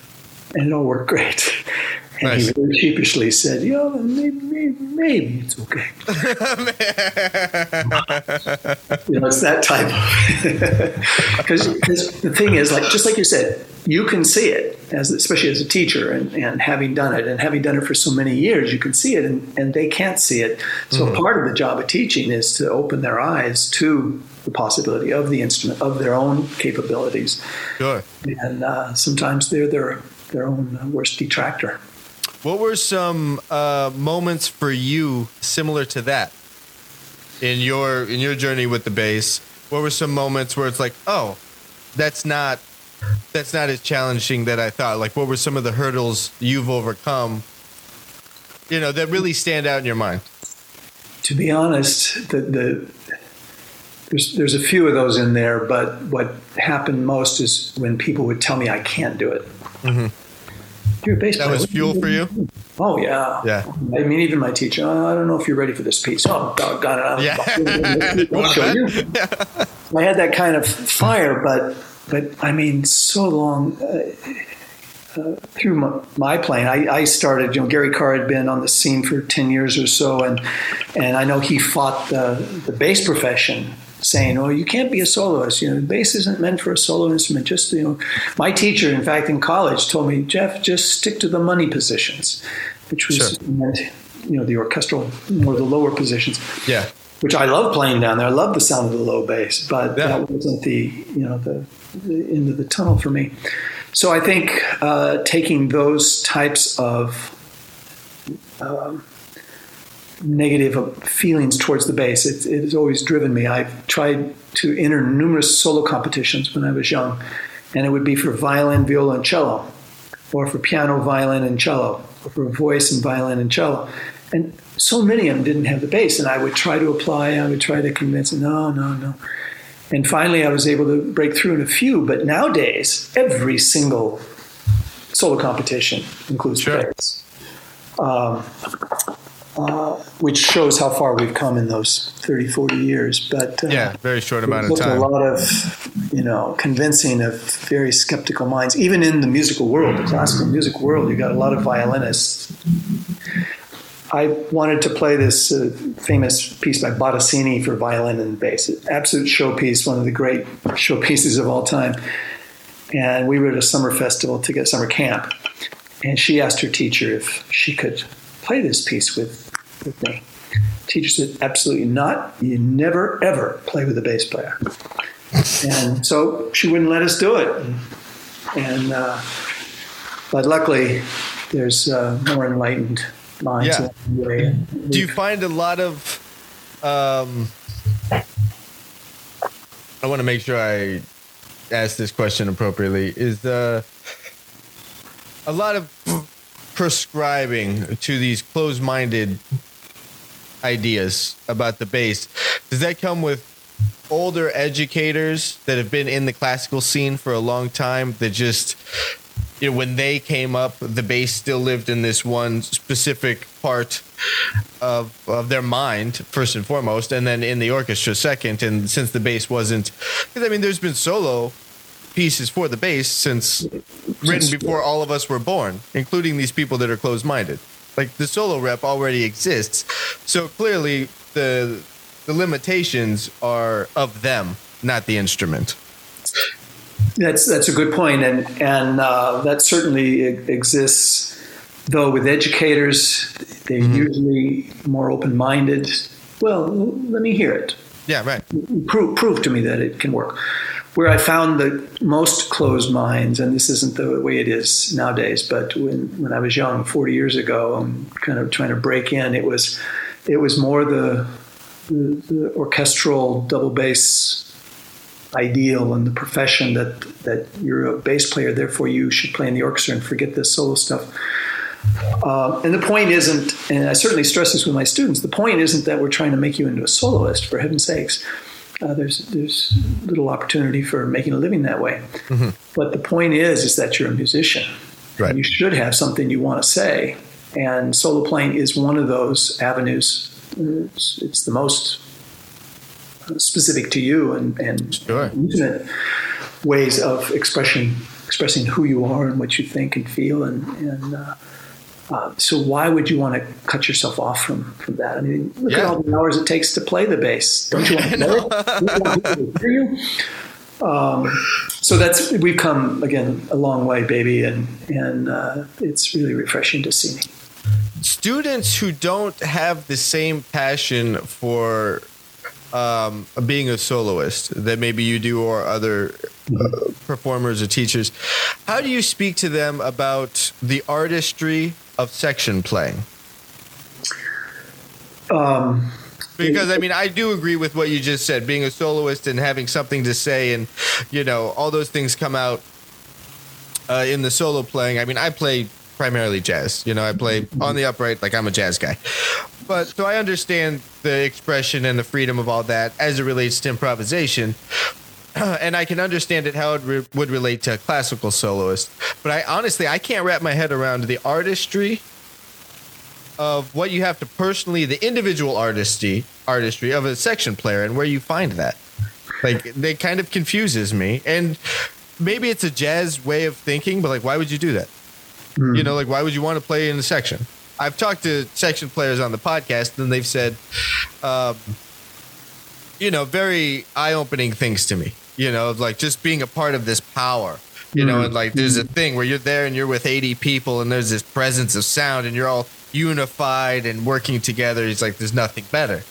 [SPEAKER 1] and it all worked great. And nice. he very sheepishly said, "Yeah, maybe, maybe, maybe it's okay." you know, it's that type of because the thing is, like just like you said, you can see it as especially as a teacher and, and having done it and having done it for so many years, you can see it and, and they can't see it. So mm-hmm. part of the job of teaching is to open their eyes to the possibility of the instrument of their own capabilities.
[SPEAKER 2] Sure.
[SPEAKER 1] And uh, sometimes they're their their own worst detractor.
[SPEAKER 2] What were some uh, moments for you similar to that? in your in your journey with the bass? What were some moments where it's like, oh, that's not that's not as challenging that I thought. Like, what were some of the hurdles you've overcome? You know, that really stand out in your mind.
[SPEAKER 1] To be honest, the, the there's there's a few of those in there, but what happened most is when people would tell me I can't do it. Mm-hmm.
[SPEAKER 2] You're a bass player. That was fuel for you.
[SPEAKER 1] Oh yeah,
[SPEAKER 2] yeah.
[SPEAKER 1] I mean, even my teacher. Oh, I don't know if you're ready for this piece. Oh, doggone it! Yeah. I'll show you. I had that kind of fire, but but I mean, so long. Uh, uh, through my, my playing, I, I, started. You know, Gary Karr had been on the scene for ten years or so, and and I know he fought the, the bass profession saying, "Oh, you can't be a soloist. You know, the bass isn't meant for a solo instrument. Just you know." My teacher, in fact, in college, told me, "Jeff, just stick to the money positions," which was sure. meant, you know, the orchestral, more the lower positions.
[SPEAKER 2] Yeah.
[SPEAKER 1] Which I love playing down there. I love the sound of the low bass, but yeah. that wasn't the you know the, the end of the tunnel for me. So I think uh, taking those types of um, negative feelings towards the bass. It, it, has always driven me. I've tried to enter numerous solo competitions when I was young, and it would be for violin, viola, and cello, or for piano, violin, and cello, or for voice and violin and cello. And so many of them didn't have the bass, and I would try to apply, I would try to convince no, no, no. And finally, I was able to break through in a few, but nowadays, every single solo competition includes sure. bass. Um, uh, which shows how far we've come in those 30, 40 years. But
[SPEAKER 2] uh, yeah, very short amount of time.
[SPEAKER 1] A lot of, you know, convincing of very skeptical minds, even in the musical world, the classical music world. You got a lot of violinists. I wanted to play this uh, famous piece by Bottesini for violin and bass, absolute showpiece, one of the great showpieces of all time. And we were at a summer festival to get summer camp, and she asked her teacher if she could play this piece with with me. Teacher said, absolutely not. You never, ever play with a bass player. and so she wouldn't let us do it. And, and uh, but luckily, there's uh, more enlightened minds.
[SPEAKER 2] Yeah. Do you find a lot of? Um, I want to make sure I ask this question appropriately. Is uh, a lot of prescribing to these closed-minded ideas about the bass. Does that come with older educators that have been in the classical scene for a long time that just you know, when they came up, the bass still lived in this one specific part of of their mind first and foremost, and then in the orchestra second. And since the bass wasn't, because I mean, there's been solo pieces for the bass since written before all of us were born, including these people that are closed minded like the solo rep already exists. So clearly the the limitations are of them, not the instrument.
[SPEAKER 1] That's that's a good point, and and uh, that certainly exists. Though with educators, they're mm-hmm. usually more open minded. Well, let me hear it.
[SPEAKER 2] Yeah, right.
[SPEAKER 1] Prove prove to me that it can work where I found the most closed minds, and this isn't the way it is nowadays, but when, when I was young, 40 years ago, and kind of trying to break in, it was it was more the, the, the orchestral double bass ideal and the profession that that you're a bass player, therefore you should play in the orchestra and forget this solo stuff. Uh, and the point isn't, and I certainly stress this with my students, the point isn't that we're trying to make you into a soloist, for heaven's sakes uh, there's there's little opportunity for making a living that way. Mm-hmm. But the point is, is that you're a musician.
[SPEAKER 2] Right.
[SPEAKER 1] you should have something you want to say, and solo playing is one of those avenues. It's, it's the most specific to you and, and
[SPEAKER 2] sure.
[SPEAKER 1] intimate ways of expressing expressing who you are and what you think and feel and, and uh, uh, so why would you want to cut yourself off from, from that? I mean, look yeah. at all the hours it takes to play the bass. Don't you want to know? hear you? Um, so that's we've come again a long way, baby, and and uh, it's really refreshing to see. Me.
[SPEAKER 2] Students who don't have the same passion for um, being a soloist that maybe you do or other uh, performers or teachers, how do you speak to them about the artistry of section playing?
[SPEAKER 1] Um,
[SPEAKER 2] because I mean I do agree with what you just said. Being a soloist and having something to say, and you know all those things come out uh, in the solo playing. I mean I play primarily jazz. You know I play on the upright like I'm a jazz guy. But so I understand the expression and the freedom of all that as it relates to improvisation. and I can understand it how it re- would relate to a classical soloist. But I honestly I can't wrap my head around the artistry of what you have to personally the individual artistry artistry of a section player and where you find that. Like that kind of confuses me. And maybe it's a jazz way of thinking, but like why would you do that? Mm. You know, like why would you want to play in the section? I've talked to section players on the podcast and they've said um, you know, very eye-opening things to me. You know, like just being a part of this power you know, and like there's a mm-hmm. thing where you're there and you're with 80 people and there's this presence of sound and you're all unified and working together. He's like, there's nothing better.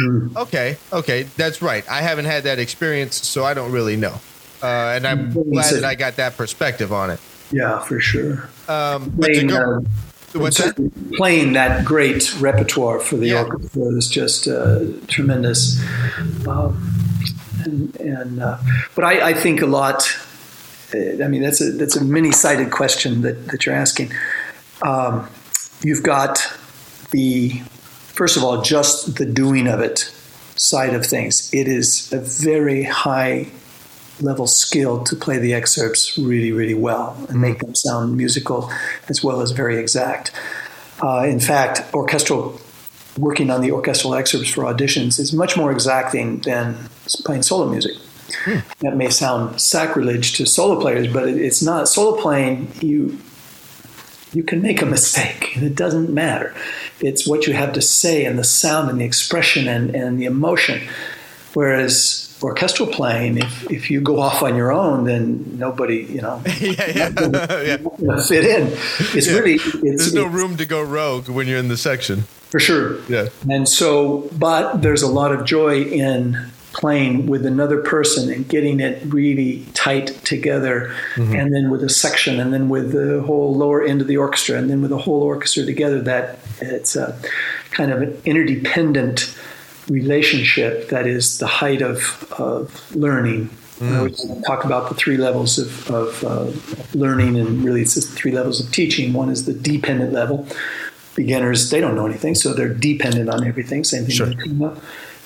[SPEAKER 2] Mm. Okay, okay, that's right. I haven't had that experience, so I don't really know. Uh, and I'm glad that I got that perspective on it.
[SPEAKER 1] Yeah, for sure.
[SPEAKER 2] Um, playing, go, uh, that?
[SPEAKER 1] playing that great repertoire for the yeah. orchestra is just uh, tremendous. Um, and, and uh, but I, I think a lot uh, I mean, that's a that's a many-sided question that, that you're asking. Um, you've got the first of all, just the doing of it side of things. It is a very high level skill to play the excerpts really, really well and make them sound musical as well as very exact. Uh, in fact, orchestral working on the orchestral excerpts for auditions is much more exacting than playing solo music. Hmm. That may sound sacrilege to solo players, but it's not. Solo playing, you you can make a mistake, and it doesn't matter. It's what you have to say and the sound and the expression and, and the emotion. Whereas orchestral playing, if, if you go off on your own, then nobody, you know, yeah, yeah. yeah. fit in. It's yeah. really it's,
[SPEAKER 2] there's no room to go rogue when you're in the section
[SPEAKER 1] for sure.
[SPEAKER 2] Yeah,
[SPEAKER 1] and so, but there's a lot of joy in playing with another person and getting it really tight together, mm-hmm. and then with a section, and then with the whole lower end of the orchestra, and then with the whole orchestra together. That it's a kind of an interdependent relationship that is the height of, of learning. Mm. talk about the three levels of, of uh, learning, and really it's just three levels of teaching. One is the dependent level. Beginners, they don't know anything, so they're dependent on everything. Same thing sure.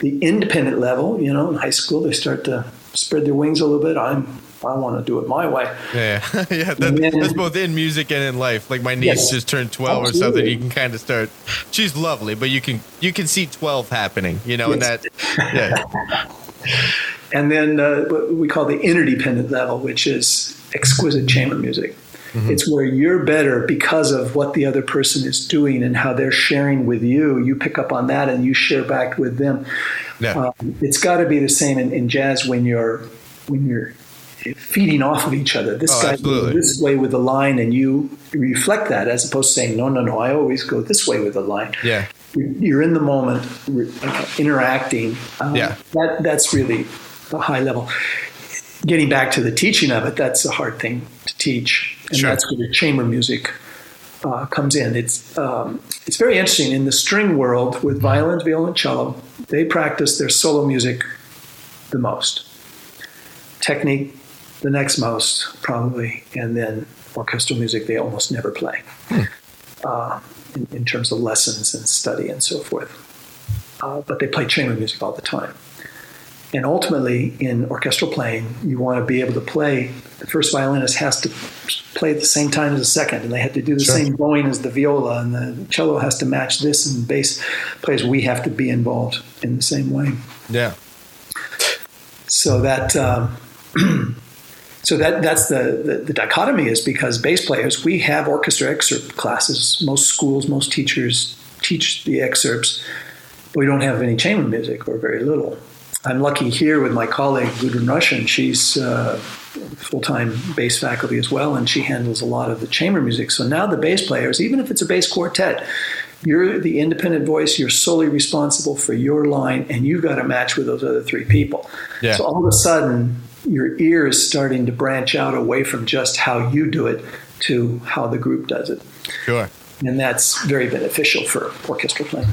[SPEAKER 1] the independent level, you know, in high school, they start to spread their wings a little bit. I'm I want to do it my way.
[SPEAKER 2] Yeah, yeah. That, then, that's both in music and in life. Like my niece yes, just turned twelve absolutely. or something. You can kind of start. She's lovely, but you can you can see twelve happening. You know, yes. and that. Yeah.
[SPEAKER 1] and then uh, what we call the interdependent level, which is exquisite chamber music. Mm-hmm. It's where you're better because of what the other person is doing and how they're sharing with you. You pick up on that and you share back with them. Yeah. Um, it's got to be the same in, in, jazz when you're when you're feeding off of each other. This oh, guy goes this way with the line, and you reflect that as opposed to saying, "No, no, no, I always go this way with the line."
[SPEAKER 2] Yeah,
[SPEAKER 1] you're in the moment, interacting. Um, yeah, that that's really a high level. Getting back to the teaching of it, that's a hard thing to teach and sure. that's where the chamber music uh, comes in. It's um, it's very interesting in the string world with violin, viola, and cello. They practice their solo music the most. Technique, the next most probably, and then orchestral music they almost never play. Hmm. Uh, in, in, terms of lessons and study and so forth. Uh, but they play chamber music all the time. And ultimately, in orchestral playing, you want to be able to play. The first violinist has to play at the same time as the second, and they have to do the sure. same bowing as the viola, and the cello has to match this, and bass players we have to be involved in the same way.
[SPEAKER 2] Yeah.
[SPEAKER 1] So that. Um, so that that's the, the, the dichotomy is because bass players we have orchestra excerpt classes. Most schools, most teachers teach the excerpts, but we don't have any chamber music or very little. I'm lucky here with my colleague Gudrun Raschen. She's uh, full-time bass faculty as well, and she handles a lot of the chamber music. So now the bass players, even if it's a bass quartet, you're the independent voice. You're solely responsible for your line, and you've got to match with those other three people. Yeah. So all of a sudden, your ear is starting to branch out away from just how you do it to how the group does it.
[SPEAKER 2] Sure
[SPEAKER 1] and that's very beneficial for orchestral playing.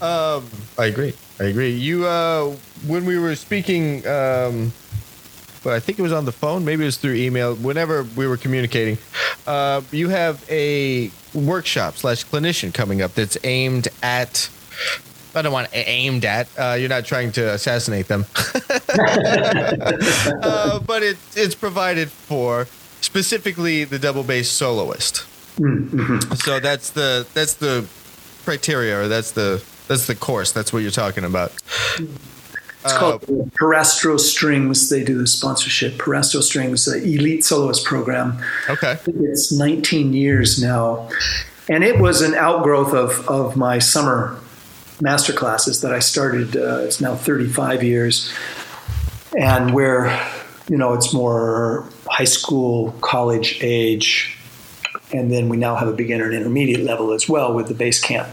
[SPEAKER 2] Um, I agree. I agree. You, uh, when we were speaking, um, but I think it was on the phone. Maybe it was through email. Whenever we were communicating, uh, you have a workshop slash clinician coming up that's aimed at. I don't want aimed at. Uh, you're not trying to assassinate them, uh, but it, it's provided for specifically the double bass soloist. Mm-hmm. So that's the that's the criteria, or that's the that's the course. That's what you're talking about.
[SPEAKER 1] It's called uh, Pirastro Strings. They do the sponsorship. Pirastro Strings, the elite soloist program.
[SPEAKER 2] Okay.
[SPEAKER 1] It's 19 years now. And it was an outgrowth of, of my summer master classes that I started. Uh, it's now 35 years. And where, you know, it's more high school, college age. And then we now have a beginner and intermediate level as well with the base camp.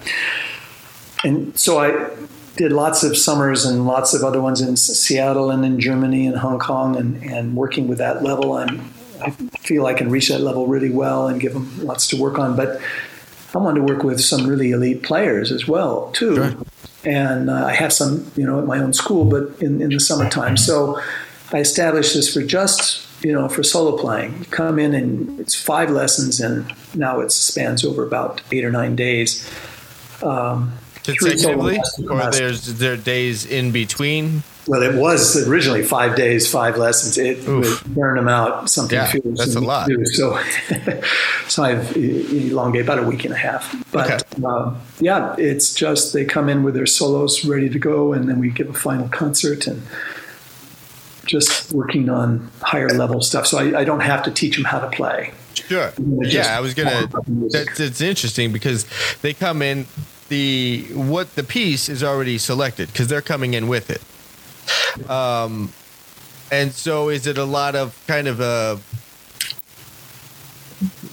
[SPEAKER 1] And so I did lots of summers and lots of other ones in Seattle and in Germany and Hong Kong and, and working with that level. I'm, I feel I can reach that level really well and give them lots to work on. But I want to work with some really elite players as well, too. Sure. And uh, I have some, you know, at my own school, but in, in the summertime. So I established this for just, you know, for solo playing. You come in and it's five lessons, and now it spans over about eight or nine days. Um,
[SPEAKER 2] consecutively, or there's there are days in between?
[SPEAKER 1] Well, it was originally five days, five lessons. It Oof. would burn them out. Something
[SPEAKER 2] yeah, that's a lot. Do.
[SPEAKER 1] So, so I've elongated about a week and a half. But okay. um, yeah, it's just they come in with their solos ready to go, and then we give a final concert and just working on higher level stuff. So I, I don't have to teach them how to play.
[SPEAKER 2] Sure. Yeah, I was gonna. That's it's interesting because they come in the what the piece is already selected because they're coming in with it. Um, and so is it a lot of kind of a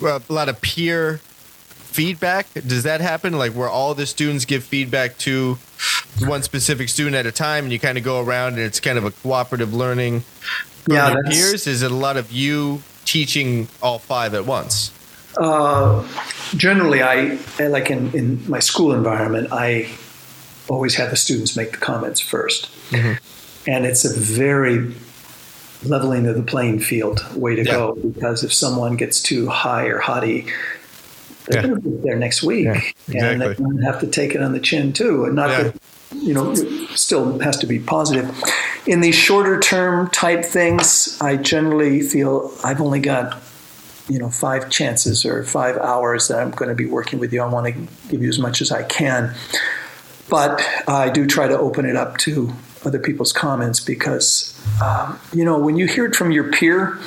[SPEAKER 2] a lot of peer feedback? Does that happen? Like where all the students give feedback to one specific student at a time, and you kind of go around, and it's kind of a cooperative learning yeah, your peers. Is it a lot of you teaching all five at once?
[SPEAKER 1] Uh, generally, I like in, in my school environment, I always have the students make the comments 1st mm-hmm. And it's a very leveling of the playing field way to yeah. go because if someone gets too high or haughty, they're yeah. going to be there next week, yeah, exactly. and they're going to have to take it on the chin too. And not that you know, still has to be positive. In these shorter term type things, I generally feel I've only got you know five chances or five hours that I'm going to be working with you. I want to give you as much as I can, but I do try to open it up to other people's comments because um, you know when you hear it from your peer,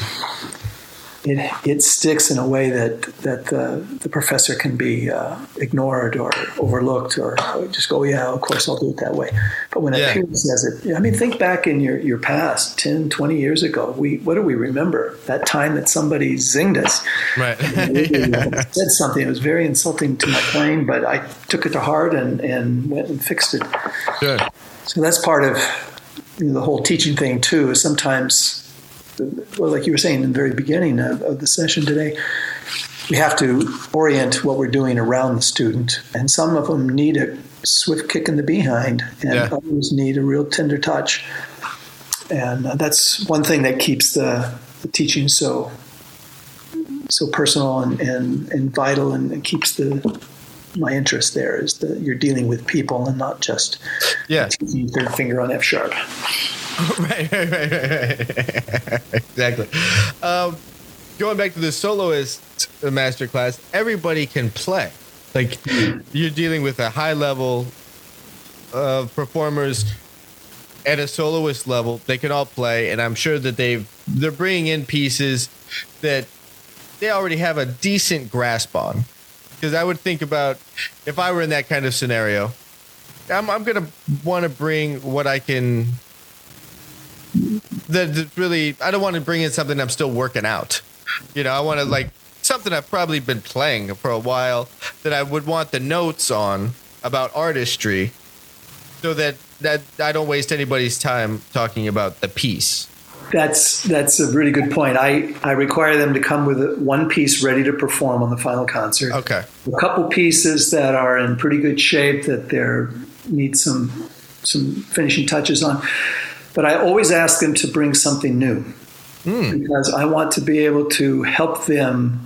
[SPEAKER 1] it, it sticks in a way that that the, the professor can be uh, ignored or overlooked or just go, yeah, of course I'll do it that way. But when yeah. a peer says it, I mean, think back in your, your past, 10, 20 years ago, we what do we remember? That time that somebody zinged us.
[SPEAKER 2] Right.
[SPEAKER 1] said something. It was very insulting to my playing, but I took it to heart and, and went and fixed it.
[SPEAKER 2] Good.
[SPEAKER 1] So that's part of you know, the whole teaching thing too, is sometimes well, like you were saying in the very beginning of, of the session today, we have to orient what we're doing around the student. And some of them need a swift kick in the behind, and yeah. others need a real tender touch. And uh, that's one thing that keeps the, the, teaching so so personal and, and, and vital and, and keeps the my interest there is that you're dealing with people and not just
[SPEAKER 2] yeah.
[SPEAKER 1] third finger on F sharp.
[SPEAKER 2] right, right, right, right, exactly. Um, going back to the soloist masterclass, everybody can play. Like you're dealing with a high level of performers at a soloist level. They can all play, and I'm sure that they've they're bringing in pieces that they already have a decent grasp on. Because I would think about if I were in that kind of scenario, I'm, I'm going to want to bring what I can that really I don't want to bring in something I'm still working out. You know, I want to like something I've probably been playing for a while that I would want the notes on about artistry so that that I don't waste anybody's time talking about the piece.
[SPEAKER 1] That's that's a really good point. I, I require them to come with one piece ready to perform on the final concert.
[SPEAKER 2] Okay.
[SPEAKER 1] A couple pieces that are in pretty good shape that they're need some some finishing touches on. But I always ask them to bring something new mm. because I want to be able to help them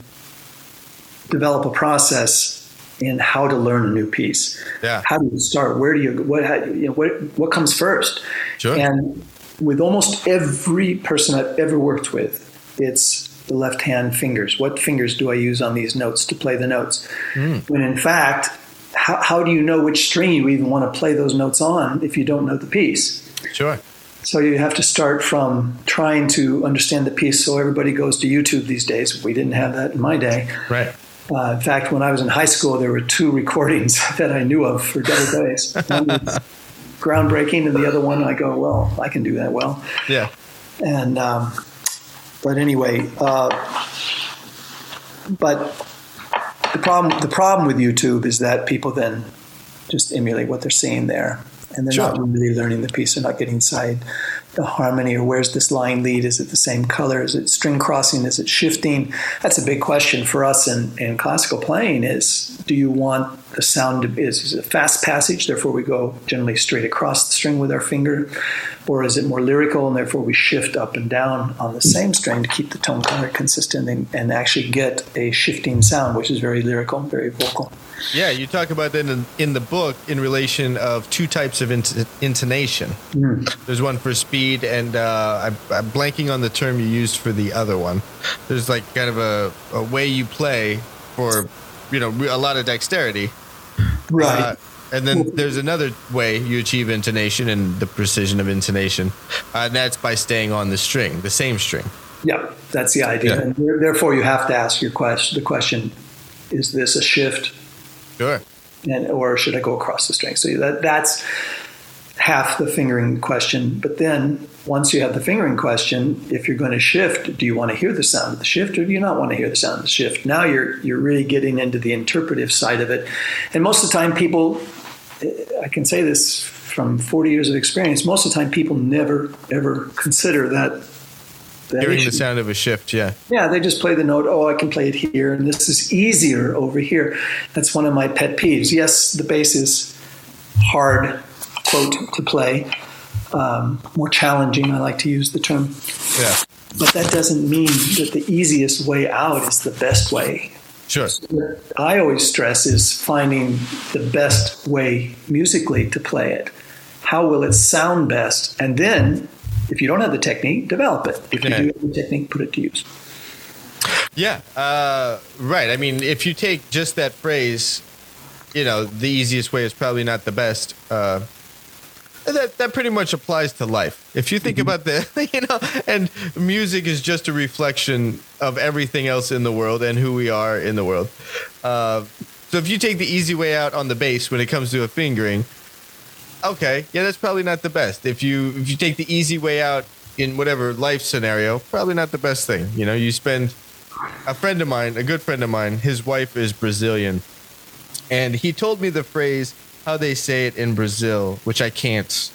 [SPEAKER 1] develop a process in how to learn a new piece.
[SPEAKER 2] Yeah.
[SPEAKER 1] How do you start? Where do you what how, you know, what what comes first?
[SPEAKER 2] Sure.
[SPEAKER 1] And with almost every person I've ever worked with, it's the left hand fingers. What fingers do I use on these notes to play the notes? Mm. When in fact, how, how do you know which string you even want to play those notes on if you don't know the piece?
[SPEAKER 2] Sure.
[SPEAKER 1] So you have to start from trying to understand the piece. So everybody goes to YouTube these days. We didn't have that in my day.
[SPEAKER 2] Right.
[SPEAKER 1] Uh, in fact, when I was in high school, there were two recordings that I knew of for double bass. Groundbreaking, and the other one I go, well, I can do that well.
[SPEAKER 2] Yeah.
[SPEAKER 1] And um, but anyway, uh, but the problem the problem with YouTube is that people then just emulate what they're seeing there, and they're sure. not really learning the piece. They're not getting inside the harmony or where's this line lead? Is it the same color? Is it string crossing? Is it shifting? That's a big question for us in, in classical playing is do you want the sound to is, is it a fast passage, therefore we go generally straight across the string with our finger? Or is it more lyrical and therefore we shift up and down on the same string to keep the tone color consistent and, and actually get a shifting sound, which is very lyrical, very vocal.
[SPEAKER 2] Yeah, you talk about that in, in the book in relation of two types of int- intonation. Mm. There's one for speed, and uh, I, I'm, blanking on the term you used for the other one. There's like kind of a, a way you play for, you know, a lot of dexterity.
[SPEAKER 1] Right. Uh,
[SPEAKER 2] and then there's another way you achieve intonation and the precision of intonation, uh, and that's by staying on the string, the same string.
[SPEAKER 1] Yeah, that's the idea. Yeah. And therefore, you have to ask your question. The question: Is this a shift
[SPEAKER 2] Sure.
[SPEAKER 1] And, or should I go across the string? So that, that's half the fingering question. But then once you have the fingering question, if you're going to shift, do you want to hear the sound of the shift or do you not want to hear the sound of the shift? Now you're you're really getting into the interpretive side of it. And most of the time people I can say this from 40 years of experience, most of the time people never ever consider that
[SPEAKER 2] Hearing issue. the sound of a shift, yeah.
[SPEAKER 1] Yeah, they just play the note, oh, I can play it here, and this is easier over here. That's one of my pet peeves. Yes, the bass is hard, quote, to play, um, more challenging, I like to use the term.
[SPEAKER 2] Yeah.
[SPEAKER 1] But that doesn't mean that the easiest way out is the best way.
[SPEAKER 2] Sure.
[SPEAKER 1] I always stress is finding the best way musically to play it. How will it sound best? And then if you don't have the technique, develop it. If you do have the technique, put it to use.
[SPEAKER 2] Yeah, uh, right. I mean, if you take just that phrase, you know, the easiest way is probably not the best. Uh, that that pretty much applies to life. If you think mm-hmm. about the, you know, and music is just a reflection of everything else in the world and who we are in the world. Uh, so if you take the easy way out on the bass when it comes to a fingering, okay, yeah, that's probably not the best. If you if you take the easy way out in whatever life scenario, probably not the best thing. You know, you spend a friend of mine, a good friend of mine, his wife is Brazilian, and he told me the phrase how they say it in Brazil, which I can't,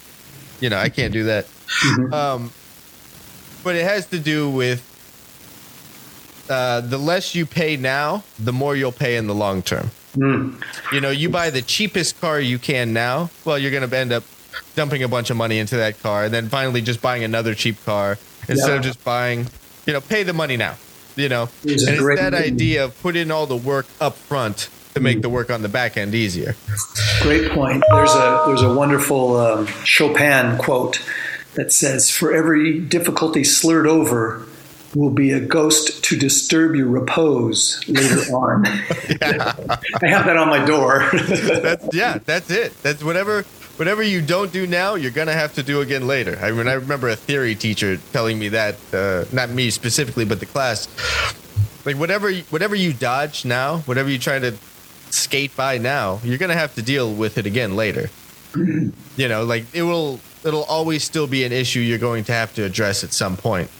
[SPEAKER 2] you know, I can't do that. Mm-hmm. Um, but it has to do with uh, the less you pay now, the more you'll pay in the long term. Mm. You know, you buy the cheapest car you can now, well, you're going to end up dumping a bunch of money into that car and then finally just buying another cheap car instead yeah. of just buying, you know, pay the money now. You know, and it's that idea of put in all the work up front to make mm. the work on the back end easier.
[SPEAKER 1] Great point. There's a there's a wonderful um, Chopin quote that says, "For every difficulty slurred over, will be a ghost to disturb your repose later on. I have that on my door.
[SPEAKER 2] that's, yeah, that's it. That's whatever whatever you don't do now, you're gonna have to do again later. I mean, I remember a theory teacher telling me that, uh, not me specifically, but the class. Like whatever whatever you dodge now, whatever you try to skate by now, you're gonna have to deal with it again later. you know, like it will it'll always still be an issue you're going to have to address at some point.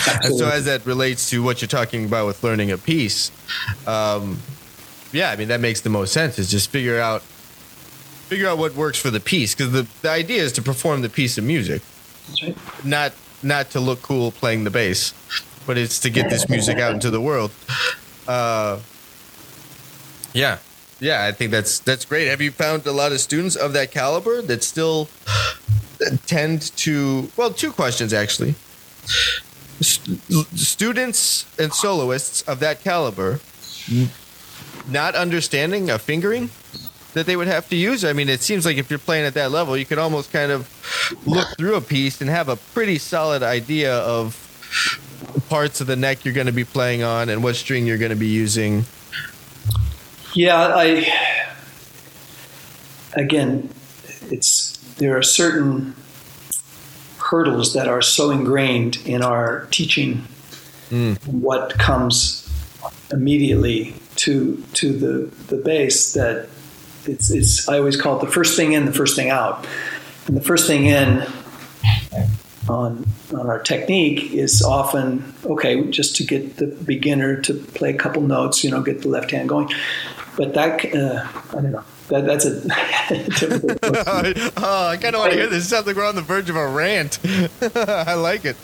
[SPEAKER 2] So, as that relates to what you're talking about with learning a piece, um, yeah, I mean that makes the most sense. Is just figure out figure out what works for the piece because the, the idea is to perform the piece of music,
[SPEAKER 1] right.
[SPEAKER 2] not not to look cool playing the bass, but it's to get this music out into the world. Uh, yeah. Yeah, I think that's that's great. Have you found a lot of students of that caliber that still tend to? Well, two questions actually. Students and soloists of that caliber not understanding a fingering that they would have to use. I mean, it seems like if you're playing at that level, you can almost kind of look through a piece and have a pretty solid idea of parts of the neck you're going to be playing on and what string you're going to be using.
[SPEAKER 1] Yeah, I again, it's there are certain hurdles that are so ingrained in our teaching. Mm. What comes immediately to to the the bass that it's it's I always call it the first thing in, the first thing out, and the first thing in on on our technique is often okay just to get the beginner to play a couple notes, you know, get the left hand going. But that uh, I don't know. That, that's a
[SPEAKER 2] oh, I kind of want to hear this. It sounds like we're on the verge of a rant. I like it.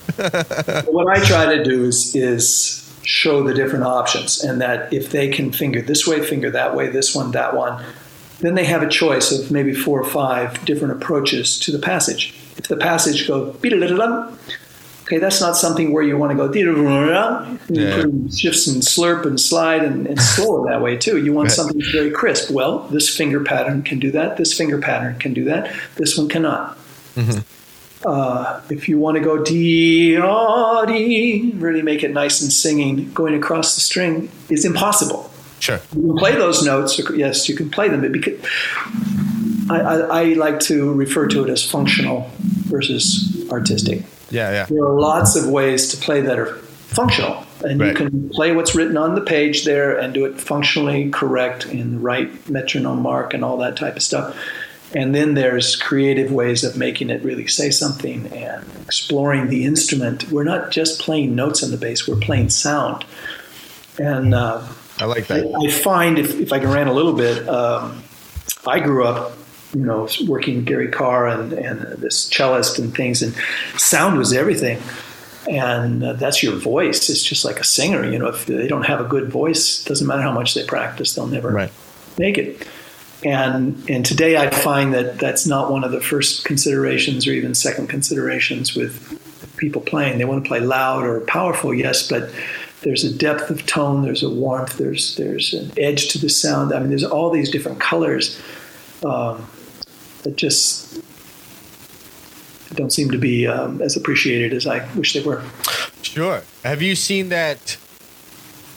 [SPEAKER 1] what I try to do is is show the different options, and that if they can finger this way, finger that way, this one, that one, then they have a choice of maybe four or five different approaches to the passage. If the passage goes, okay, that's not something where you want to go, yeah. shifts and slurp and slide and, and slow that way too. You want right. something very crisp. Well, this finger pattern can do that. This finger pattern can do that. This one cannot. Mm-hmm. Uh, if you want to go dee, dee, really make it nice and singing, going across the string is impossible.
[SPEAKER 2] Sure.
[SPEAKER 1] You can play those notes. Yes, you can play them. But because I, I, I like to refer to it as functional versus artistic.
[SPEAKER 2] Yeah, yeah.
[SPEAKER 1] There are lots of ways to play that are functional. And right. you can play what's written on the page there and do it functionally correct in the right metronome mark and all that type of stuff. And then there's creative ways of making it really say something and exploring the instrument. We're not just playing notes on the bass, we're playing sound. And uh,
[SPEAKER 2] I like that.
[SPEAKER 1] I, I, find if, if I can rant a little bit, um, I grew up, you know, working with Gary Karr and, and this cellist and things, and sound was everything. And uh, that's your voice. It's just like a singer, you know. If they don't have a good voice, doesn't matter how much they practice, they'll never
[SPEAKER 2] right.
[SPEAKER 1] make it. And and today I find that that's not one of the first considerations or even second considerations with people playing. They want to play loud or powerful, yes, but there's a depth of tone, there's a warmth, there's there's an edge to the sound. I mean, there's all these different colors um, that just don't seem to be um, as appreciated as I wish they were.
[SPEAKER 2] Sure. Have you seen that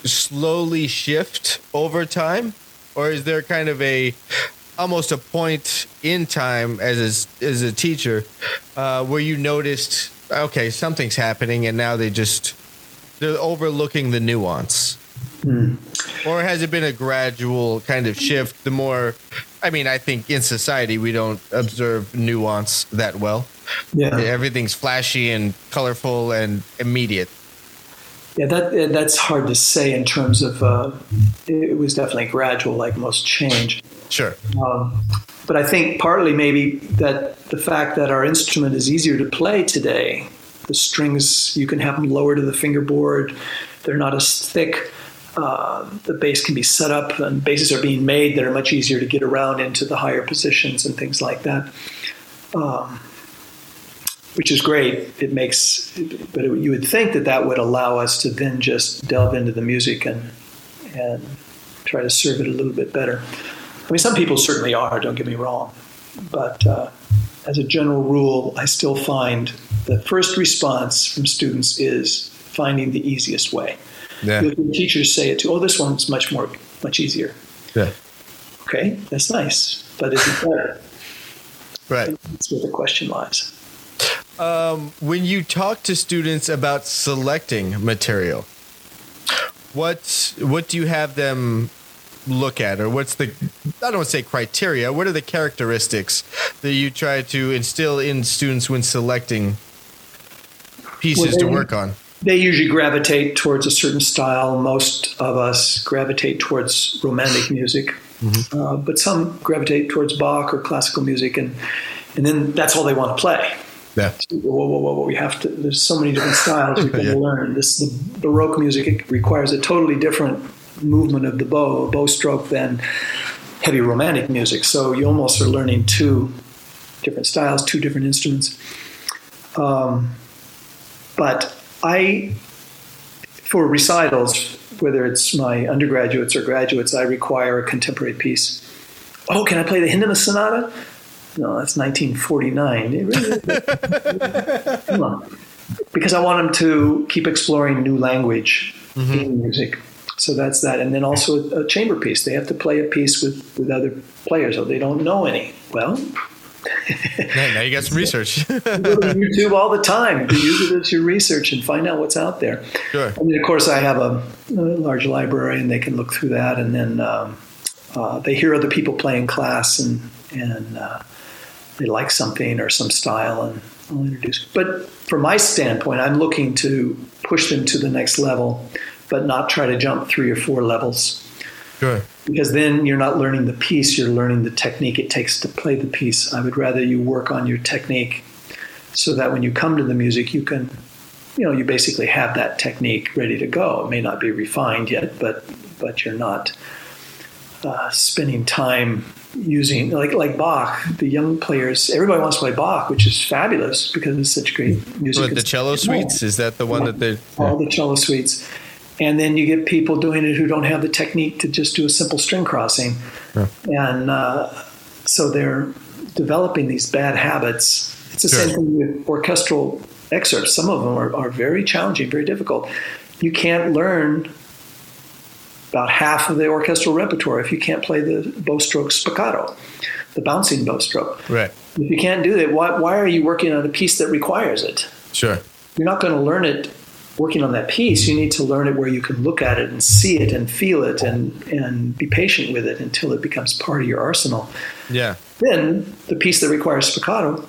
[SPEAKER 2] slowly shift over time, or is there kind of a almost a point in time as a, as a teacher uh, where you noticed okay something's happening and now they just they're overlooking the nuance. Mm. Or has it been a gradual kind of shift? The more, I mean, I think in society we don't observe nuance that well. Yeah, everything's flashy and colorful and immediate.
[SPEAKER 1] Yeah, that that's hard to say in terms of. Uh, it was definitely gradual, like most change.
[SPEAKER 2] Sure.
[SPEAKER 1] Um, but I think partly maybe that the fact that our instrument is easier to play today the strings, you can have them lower to the fingerboard. They're not as thick. Uh, the bass can be set up, and basses are being made that are much easier to get around into the higher positions and things like that. Um, which is great. It makes, but it, you would think that that would allow us to then just delve into the music and and try to serve it a little bit better. I mean, some people certainly are. Don't get me wrong, but uh, as a general rule, I still find the first response from students is finding the easiest way. Yeah. teachers say it too. Oh, this one's much more, much easier.
[SPEAKER 2] Yeah.
[SPEAKER 1] Okay, that's nice, but is it better?
[SPEAKER 2] right.
[SPEAKER 1] That's where the question lies.
[SPEAKER 2] Um, when you talk to students about selecting material, what what do you have them look at, or what's the I don't want to say criteria. What are the characteristics that you try to instill in students when selecting pieces well, to work on?
[SPEAKER 1] They usually gravitate towards a certain style. Most of us gravitate towards romantic music, mm-hmm. uh, but some gravitate towards Bach or classical music, and and then that's all they want to play.
[SPEAKER 2] Yeah.
[SPEAKER 1] Whoa, whoa, whoa, whoa, We have to. There's so many different styles we can yeah. learn. This the Baroque music. It requires a totally different movement of the bow, a bow stroke than heavy romantic music. So you almost are learning two different styles, two different instruments. Um, but I, for recitals, whether it's my undergraduates or graduates, I require a contemporary piece. Oh, can I play the Hindemith Sonata? No, that's 1949. Come on. Because I want them to keep exploring new language mm-hmm. in music. So that's that. And then also a, chamber piece. They have to play a piece with, with other players, or they don't know any. Well,
[SPEAKER 2] now you got some research.
[SPEAKER 1] YouTube all the time. You use it as your research and find out what's out there.
[SPEAKER 2] Sure.
[SPEAKER 1] I mean, of course, I have a, a large library, and they can look through that, and then um, uh, they hear other people play in class, and and uh, they like something or some style, and I'll introduce. But from my standpoint, I'm looking to push them to the next level, but not try to jump three or four levels.
[SPEAKER 2] Sure.
[SPEAKER 1] Because then you're not learning the piece, you're learning the technique it takes to play the piece. I would rather you work on your technique so that when you come to the music, you can, you know, you basically have that technique ready to go. It may not be refined yet, but but you're not uh, spending time using like like Bach. The young players, everybody wants to play Bach, which is fabulous because it's such great music.
[SPEAKER 2] What, the cello suites is that the one yeah, that they
[SPEAKER 1] all the cello suites and then you get people doing it who don't have the technique to just do a simple string crossing. Yeah. and uh, so they're developing these bad habits. It's the sure. same thing with orchestral excerpts. Some of them are, are very challenging very difficult. You can't learn about half of the orchestral repertoire if you can't play the bow stroke spiccato the bouncing bow stroke
[SPEAKER 2] right.
[SPEAKER 1] If you can't do that why, why are you working on a piece that requires it?
[SPEAKER 2] Sure.
[SPEAKER 1] You're not going to learn it working on that piece, you need to learn it where you can look at it and see it and feel it and and be patient with it until it becomes part of your arsenal.
[SPEAKER 2] Yeah.
[SPEAKER 1] Then the piece that requires spiccato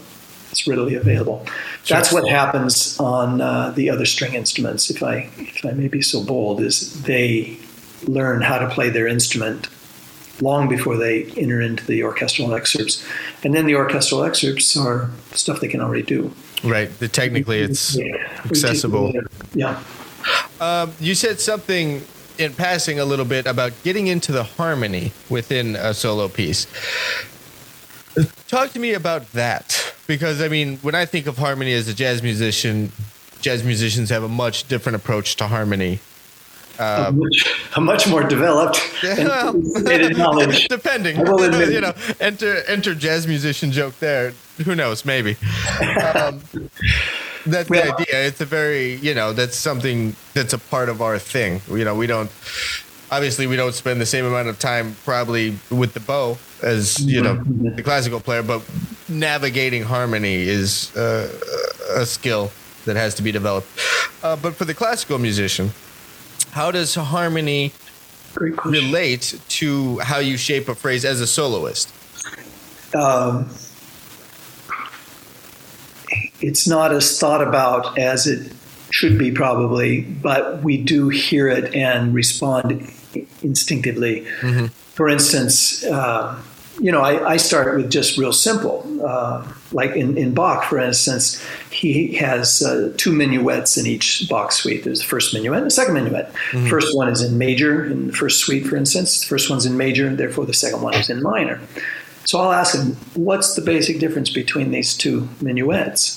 [SPEAKER 1] is readily available. Sure. That's what happens on uh, the other string instruments. If I if I may be so bold, is they learn how to play their instrument long before they enter into the orchestral excerpts, and then the orchestral excerpts are stuff they can already do.
[SPEAKER 2] Right. The, technically, it's accessible.
[SPEAKER 1] Yeah.
[SPEAKER 2] Um, you said something in passing a little bit about getting into the harmony within a solo piece. Talk to me about that because I mean, when I think of harmony as a jazz musician, jazz musicians have a much different approach to harmony
[SPEAKER 1] a, um, much, a, much, more developed well, knowledge.
[SPEAKER 2] Depending, you know, enter enter jazz musician joke there. Who knows? Maybe. Um, that's the idea. It's a very you know that's something that's a part of our thing. You know, we don't obviously we don't spend the same amount of time probably with the bow as you know mm-hmm. the classical player, but navigating harmony is uh, a skill that has to be developed. Uh, but for the classical musician how does harmony relate to how you shape a phrase as a soloist? Um,
[SPEAKER 1] it's not as thought about as it should be, probably, but we do hear it and respond instinctively. Mm-hmm. For instance, uh, you know, I, I, start with just real simple. Uh, like in, in Bach, for instance, he has uh, two minuets in each Bach suite. There's the first minuet and the second minuet. Mm-hmm. First one is in major in the first suite, for instance. The first one's in major, therefore the second one is in minor. So I'll ask him, what's the basic difference between these two minuets?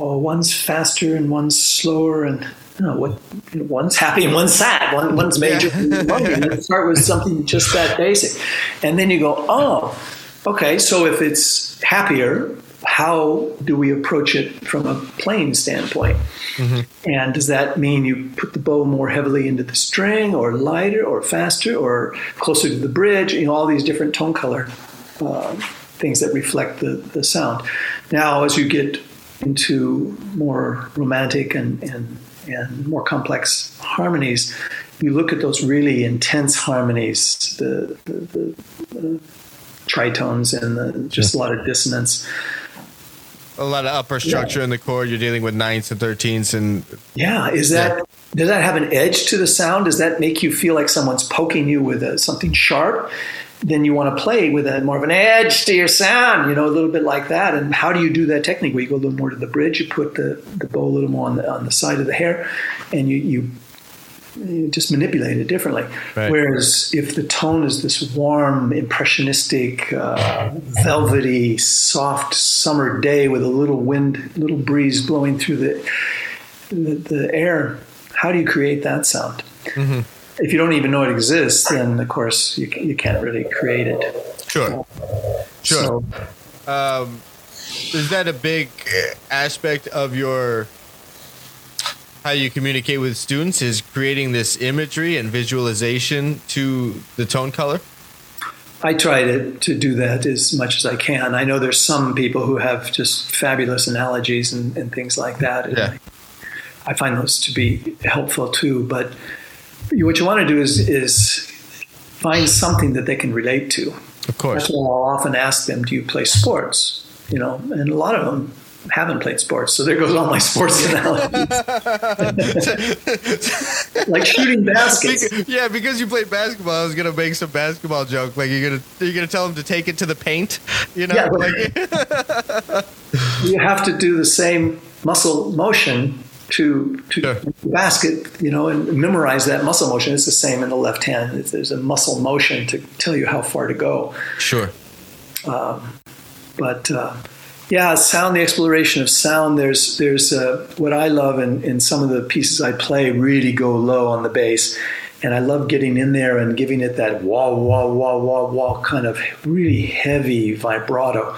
[SPEAKER 1] Well, one's faster and one's slower, and you know, what, you know, one's happy and one's sad. One, one's major. Yeah. start with something just that basic, and then you go, oh, okay. So if it's happier, how do we approach it from a playing standpoint? Mm-hmm. And does that mean you put the bow more heavily into the string, or lighter, or faster, or closer to the bridge? You know, all these different tone color uh, things that reflect the, the sound. Now, as you get into more romantic and, and and more complex harmonies, you look at those really intense harmonies, the, the, the, the tritones and the, just a lot of dissonance.
[SPEAKER 2] A lot of upper structure yeah. in the chord. You're dealing with ninths and thirteenths, and
[SPEAKER 1] yeah, is that yeah. does that have an edge to the sound? Does that make you feel like someone's poking you with a, something sharp? Then you want to play with a more of an edge to your sound, you know, a little bit like that. And how do you do that technique? Where you go a little more to the bridge, you put the, the bow a little more on the on the side of the hair, and you you you just manipulate it differently.
[SPEAKER 2] Right.
[SPEAKER 1] Whereas if the tone is this warm, impressionistic, uh, velvety, soft summer day with a little wind, little breeze blowing through the the, the air, how do you create that sound?
[SPEAKER 2] Mm-hmm.
[SPEAKER 1] If you don't even know it exists, then of course you, you can't really create it.
[SPEAKER 2] Sure. Sure.
[SPEAKER 1] So,
[SPEAKER 2] Um, is that a big uh, aspect of your how you communicate with students? Is creating this imagery and visualization to the tone color?
[SPEAKER 1] I try to, to do that as much as I can. I know there's some people who have just fabulous analogies and, and things like that. And
[SPEAKER 2] Yeah.
[SPEAKER 1] I, I find those to be helpful too. But what you want to do is, is find something that they can relate to.
[SPEAKER 2] Of
[SPEAKER 1] That's
[SPEAKER 2] course.
[SPEAKER 1] why I'll often ask them, "Do you play sports?" You know, and a lot of them haven't played sports, so there goes all my sports analogies, like shooting baskets.
[SPEAKER 2] Yeah, because you played basketball, I was gonna make some basketball joke. Like you're gonna you're gonna tell them to take it to the paint. You know,
[SPEAKER 1] Yeah,
[SPEAKER 2] like,
[SPEAKER 1] you have to do the same muscle motion to to
[SPEAKER 2] Sure.
[SPEAKER 1] the basket, you know, and memorize that muscle motion. It's the same in the left hand. There's a muscle motion to tell you how far to go.
[SPEAKER 2] sure.
[SPEAKER 1] But uh, yeah, sound, the exploration of sound. There's there's uh, what I love in, in some of the pieces I play really go low on the bass. And I love getting in there and giving it that wah, wah, wah, wah, wah kind of really heavy vibrato.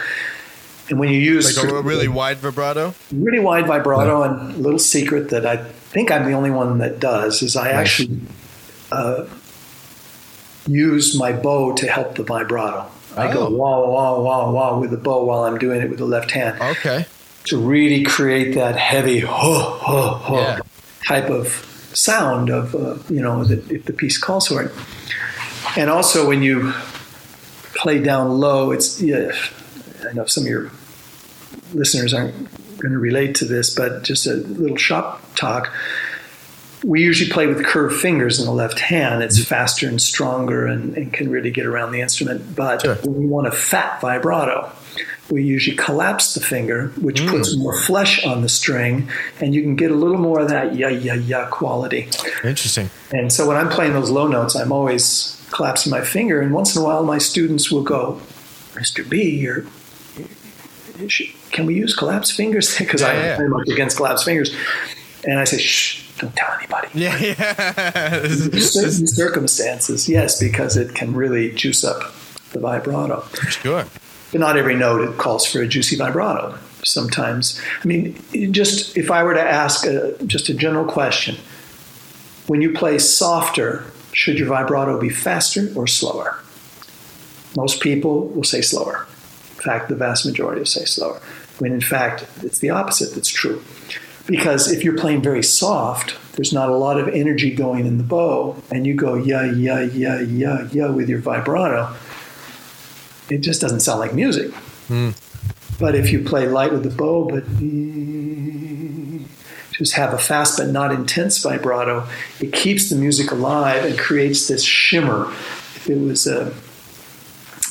[SPEAKER 1] And when you use
[SPEAKER 2] Like a really wide vibrato.
[SPEAKER 1] really wide vibrato and a little secret that I think I'm the only one that does is I actually uh, use my bow to help the vibrato. I go
[SPEAKER 2] Oh.
[SPEAKER 1] wah wah wah wah with the bow while I'm doing it with the left hand
[SPEAKER 2] Okay.
[SPEAKER 1] to really create that heavy ho ho ho
[SPEAKER 2] Yeah.
[SPEAKER 1] type of sound of uh, you know that if the piece calls for it. And also when you play down low, it's yeah, I know some of your listeners aren't going to relate to this, but just a little shop talk. We usually play with curved fingers in the left hand. It's mm-hmm. faster and stronger and, and can really get around the instrument. But
[SPEAKER 2] Sure.
[SPEAKER 1] when we want a fat vibrato, we usually collapse the finger, which mm. puts more flesh on the string, and you can get a little more of that ya ya ya quality.
[SPEAKER 2] Interesting.
[SPEAKER 1] And so when I'm playing those low notes, I'm always collapsing my finger. And once in a while, my students will go, Mr. B, you're, can we use collapsed fingers? Because
[SPEAKER 2] Yeah,
[SPEAKER 1] I'm
[SPEAKER 2] yeah.
[SPEAKER 1] very much against collapsed fingers. And I say, shh, don't tell anybody.
[SPEAKER 2] Yeah, yeah.
[SPEAKER 1] Certain circumstances, yes, because it can really juice up the vibrato.
[SPEAKER 2] sure.
[SPEAKER 1] But not every note it calls for a juicy vibrato. Sometimes, I mean, just if I were to ask a, just a general question, when you play softer, should your vibrato be faster or slower? Most people will say slower. In fact, the vast majority say slower. When in fact, it's the opposite that's true. Because if you're playing very soft, there's not a lot of energy going in the bow, and you go yeah, yeah, yeah, yeah, yeah with your vibrato, it just doesn't sound like music. But if you play light with the bow, but just have a fast but not intense vibrato, it keeps the music alive and creates this shimmer. If it was a,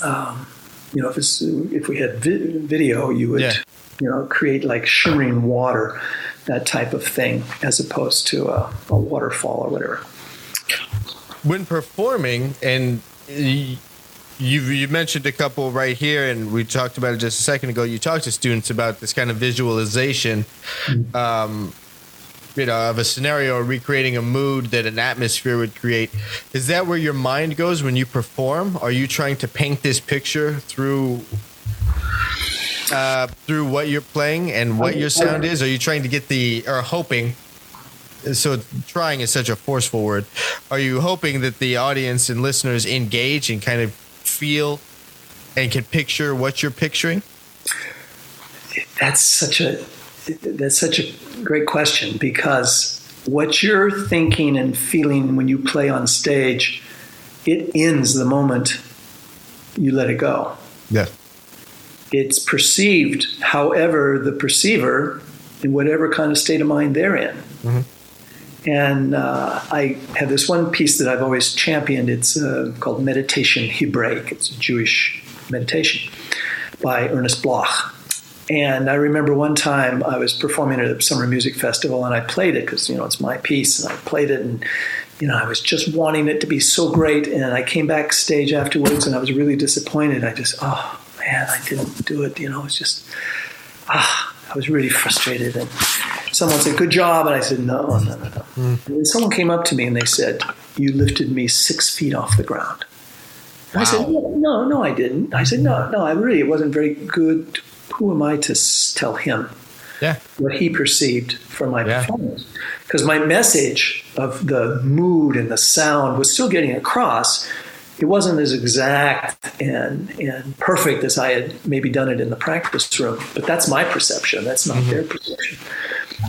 [SPEAKER 1] um, you know, if it's if we had vi- video, you would,
[SPEAKER 2] Yeah.
[SPEAKER 1] you know, create like shimmering water, that type of thing, as opposed to a, a waterfall or whatever.
[SPEAKER 2] when performing and you you mentioned a couple right here and we talked about it just a second ago you talked to students about this kind of visualization um, you know of a scenario or recreating a mood that an atmosphere would create is that where your mind goes when you perform are you trying to paint this picture through uh, through what you're playing and what your sound is are you trying to get the or hoping so trying is such a forceful word. Are you hoping that the audience and listeners engage and kind of feel and can picture what you're picturing?
[SPEAKER 1] That's such a that's such a great question because what you're thinking and feeling when you play on stage, it ends the moment you let it go.
[SPEAKER 2] Yeah.
[SPEAKER 1] It's perceived, however, the perceiver, in whatever kind of state of mind they're in. And uh, I have this one piece that I've always championed. It's uh, called Meditation Hebraic. It's a Jewish meditation by Ernest Bloch. And I remember one time I was performing at a summer music festival and I played it because, you know, it's my piece and I played it and you know, I was just wanting it to be so great. And I came backstage afterwards and I was really disappointed. I just, oh man, I didn't do it. You know, it's just, ah, I was really frustrated. And someone said, good job. And I said, no, no, no, no. Mm. And someone came up to me and they said, you lifted me six feet off the ground. Wow. I said, no, no, I didn't. I said, no, no, I really, it wasn't very good. Who am I to tell him
[SPEAKER 2] yeah.
[SPEAKER 1] what he perceived from my yeah. performance? Because my message of the mood and the sound was still getting across. It wasn't as exact and, and perfect as I had maybe done it in the practice room, but that's my perception. That's not mm-hmm. their perception.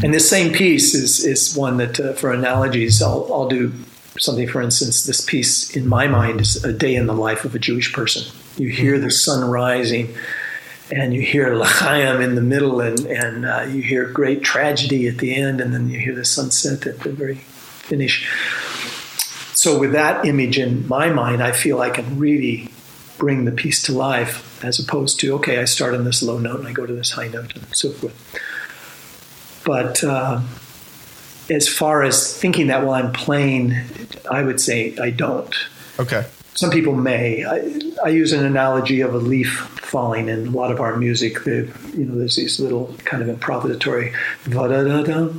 [SPEAKER 1] And this same piece is, is one that, uh, for analogies, I'll, I'll do something, for instance, this piece in my mind is a day in the life of a Jewish person. You hear the sun rising, and you hear L'chaim in the middle, and, and uh, you hear great tragedy at the end, and then you hear the sunset at the very finish. So, with that image in my mind, I feel I can really bring the piece to life as opposed to, okay, I start on this low note and I go to this high note and so forth. But uh, as far as thinking that while I'm playing, I would say I don't.
[SPEAKER 2] Okay.
[SPEAKER 1] Some people may. I, I use an analogy of a leaf falling in a lot of our music. The, you know, there's these little kind of improvisatory vada da da.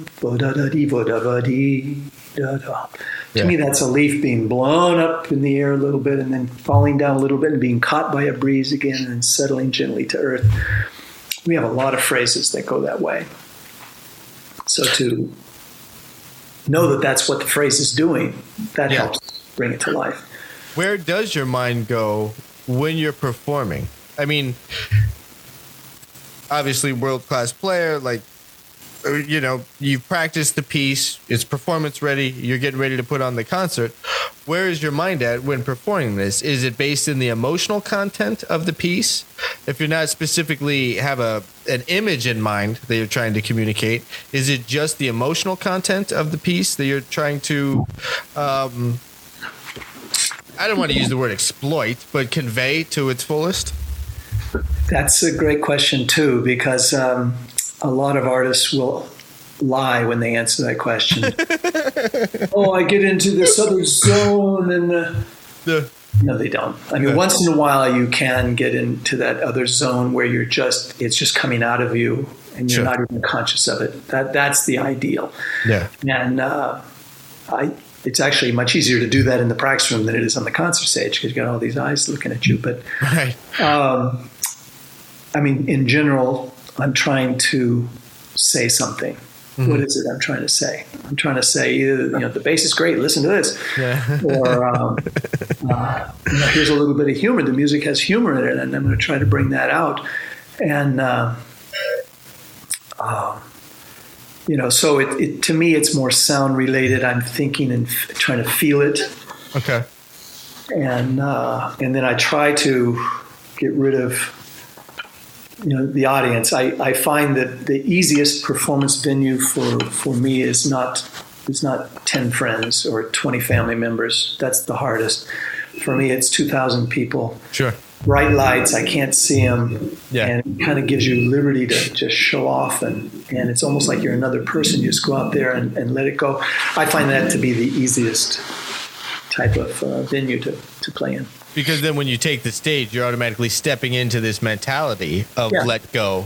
[SPEAKER 1] to me, that's a leaf being blown up in the air a little bit and then falling down a little bit and being caught by a breeze again and settling gently to earth. We have a lot of phrases that go that way. So to know that that's what the phrase is doing, that yeah. helps bring it to life.
[SPEAKER 2] Where does your mind go when you're performing? I mean, obviously, world class player, like, uh, you know, you've practiced the piece, it's performance ready, you're getting ready to put on the concert. Where is your mind at when performing this? Is it based in the emotional content of the piece? If you're not specifically have a an image in mind that you're trying to communicate, is it just the emotional content of the piece that you're trying to um, I don't want to use the word exploit, but convey to its fullest?
[SPEAKER 1] That's a great question too, because um, a lot of artists will lie when they answer that question. oh, I get into this other zone, and uh, the no, they don't. I mean, once in a while you can get into that other zone where you're just it's just coming out of you, and you're sure. not even conscious of it. That that's the ideal.
[SPEAKER 2] Yeah,
[SPEAKER 1] and uh, I it's actually much easier to do that in the practice room than it is on the concert stage because you've got all these eyes looking at you. But
[SPEAKER 2] right.
[SPEAKER 1] um, I mean, in general, I'm trying to say something. Mm-hmm. What is it I'm trying to say? I'm trying to say, either, you know, the bass is great. Listen to this, yeah. or um, uh, you know, here's a little bit of humor. The music has humor in it, and I'm going to try to bring that out. And uh, um, you know, so it, it, to me, it's more sound related. I'm thinking and f- trying to feel it.
[SPEAKER 2] Okay.
[SPEAKER 1] And uh, and then I try to get rid of you know the audience. I, I find that the easiest performance venue for, for me is not is not ten friends or twenty family members. That's the hardest. For me, it's two thousand people.
[SPEAKER 2] Sure
[SPEAKER 1] bright lights. I can't see them.
[SPEAKER 2] Yeah.
[SPEAKER 1] And it kind of gives you liberty to just show off. And, and it's almost like you're another person. You just go out there and, and let it go. I find that to be the easiest type of uh, venue to, to play in.
[SPEAKER 2] Because then when you take the stage, you're automatically stepping into this mentality of yeah. let go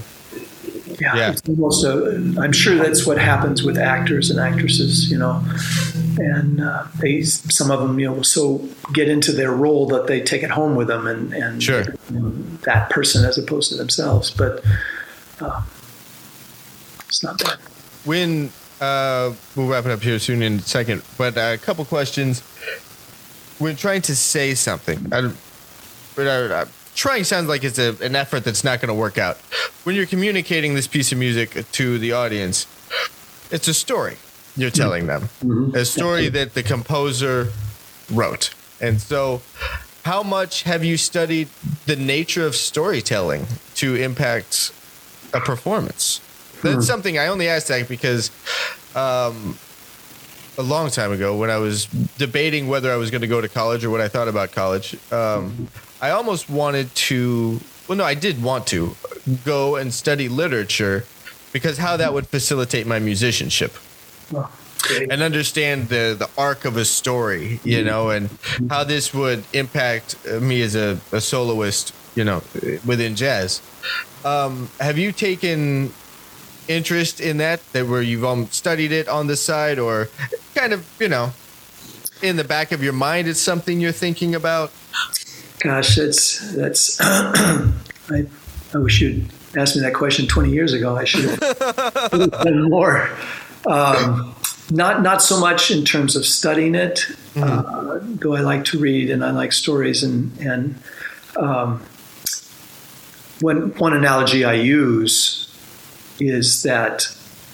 [SPEAKER 1] yeah, yeah. It's almost a, I'm sure that's what happens with actors and actresses, you know, and uh, they some of them, you know, so get into their role that they take it home with them and and
[SPEAKER 2] sure.
[SPEAKER 1] that person as opposed to themselves. But uh, it's not bad.
[SPEAKER 2] When uh, we'll wrap it up here soon in a second, but a couple questions. When trying to say something, I, but I, trying sounds like it's a, an effort that's not going to work out. When you're communicating this piece of music to the audience, it's a story you're telling them, mm-hmm. a story that the composer wrote. And so, how much have you studied the nature of storytelling to impact a performance? That's hmm. something I only asked that because um, a long time ago when I was debating whether I was going to go to college or what I thought about college. Um, I almost wanted to. Well, no, I did want to go and study literature because how that would facilitate my musicianship. and understand the the arc of a story, you mm-hmm. know, and how this would impact me as a, a soloist, you know, within jazz. Um, have you taken interest in that? That where you've um, studied it on the side, or kind of, you know, in the back of your mind, it's something you're thinking about.
[SPEAKER 1] Gosh, that's that's. I I wish you'd asked me that question 20 years ago. I should have done more. Um, not not so much in terms of studying it, mm-hmm. uh, though I like to read and I like stories and and um, when one analogy I use is that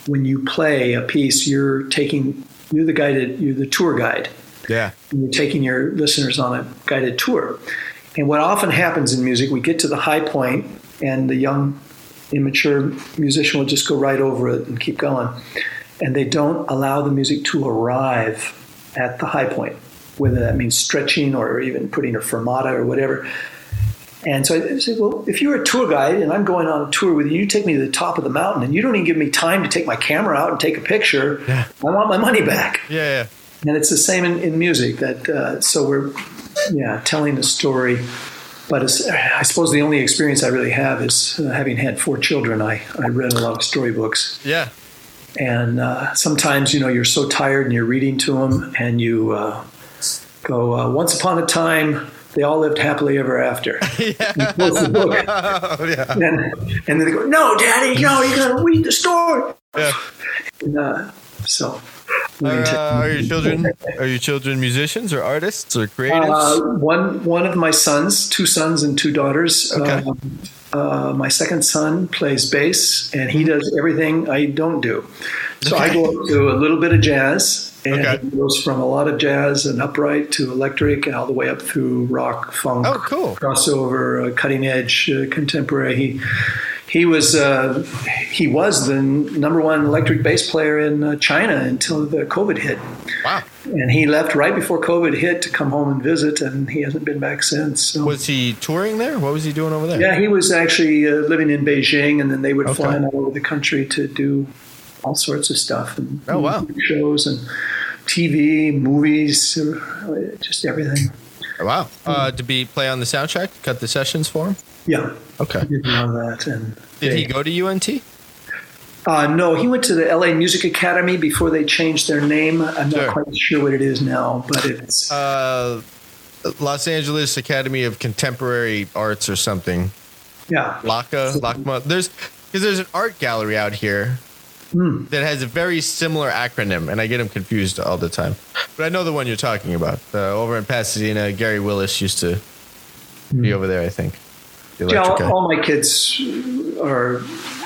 [SPEAKER 1] when you play a piece, you're taking you're the guided you're the tour guide.
[SPEAKER 2] Yeah,
[SPEAKER 1] and you're taking your listeners on a guided tour. And what often happens in music, we get to the high point, and the young, immature musician will just go right over it and keep going and they don't allow the music to arrive at the high point, whether that means stretching or even putting a fermata or whatever. And so I said, well, if you're a tour guide and I'm going on a tour with you, you take me to the top of the mountain and you don't even give me time to take my camera out and take a picture. Yeah. I want my money back.
[SPEAKER 2] Yeah. yeah.
[SPEAKER 1] And it's the same in, in music that, uh, so we're, yeah, telling a story. But I suppose the only experience I really have is uh, having had four children. I, I read a lot of storybooks.
[SPEAKER 2] Yeah.
[SPEAKER 1] And uh, sometimes, you know, you're so tired and you're reading to them and you uh, go, uh, Once upon a time, they all lived happily ever after. Yeah. book. Oh, yeah. and, and, then they go, No, Daddy, no, you got to read the story. Yeah. And, uh, so.
[SPEAKER 2] Uh, are your children are your children musicians or artists or creatives?
[SPEAKER 1] Uh, one one of my sons, two sons and two daughters. Okay. Um, uh, my second son plays bass, and he does everything I don't do. So okay. I go up to a little bit of jazz, and okay. it goes from a lot of jazz and upright to electric, and all the way up through rock, funk,
[SPEAKER 2] oh, cool.
[SPEAKER 1] crossover, uh, cutting edge, uh, contemporary. He he was uh, he was the number one electric bass player in uh, China until the COVID hit.
[SPEAKER 2] Wow!
[SPEAKER 1] And he left right before COVID hit to come home and visit, and he hasn't been back since. So.
[SPEAKER 2] Was he touring there? What was he doing over there?
[SPEAKER 1] Yeah, he was actually uh, living in Beijing, and then they would okay. fly him all over the country to do all sorts of stuff and
[SPEAKER 2] oh wow
[SPEAKER 1] shows and TV, movies, just everything.
[SPEAKER 2] Wow! Uh, to be play on the soundtrack, cut the sessions for him.
[SPEAKER 1] Yeah.
[SPEAKER 2] Okay.
[SPEAKER 1] did know that. And
[SPEAKER 2] did they, he go to UNT?
[SPEAKER 1] Uh, no, he went to the LA Music Academy before they changed their name. I'm sure. not quite sure what it is now, but it's
[SPEAKER 2] uh, Los Angeles Academy of Contemporary Arts or something.
[SPEAKER 1] Yeah,
[SPEAKER 2] LACA, LACMA. There's because there's an art gallery out here mm. that has a very similar acronym, and I get them confused all the time. But I know the one you're talking about. Uh, over in Pasadena, Gary Willis used to mm. be hmm. over there, I think.
[SPEAKER 1] Yeah, all, all, my kids are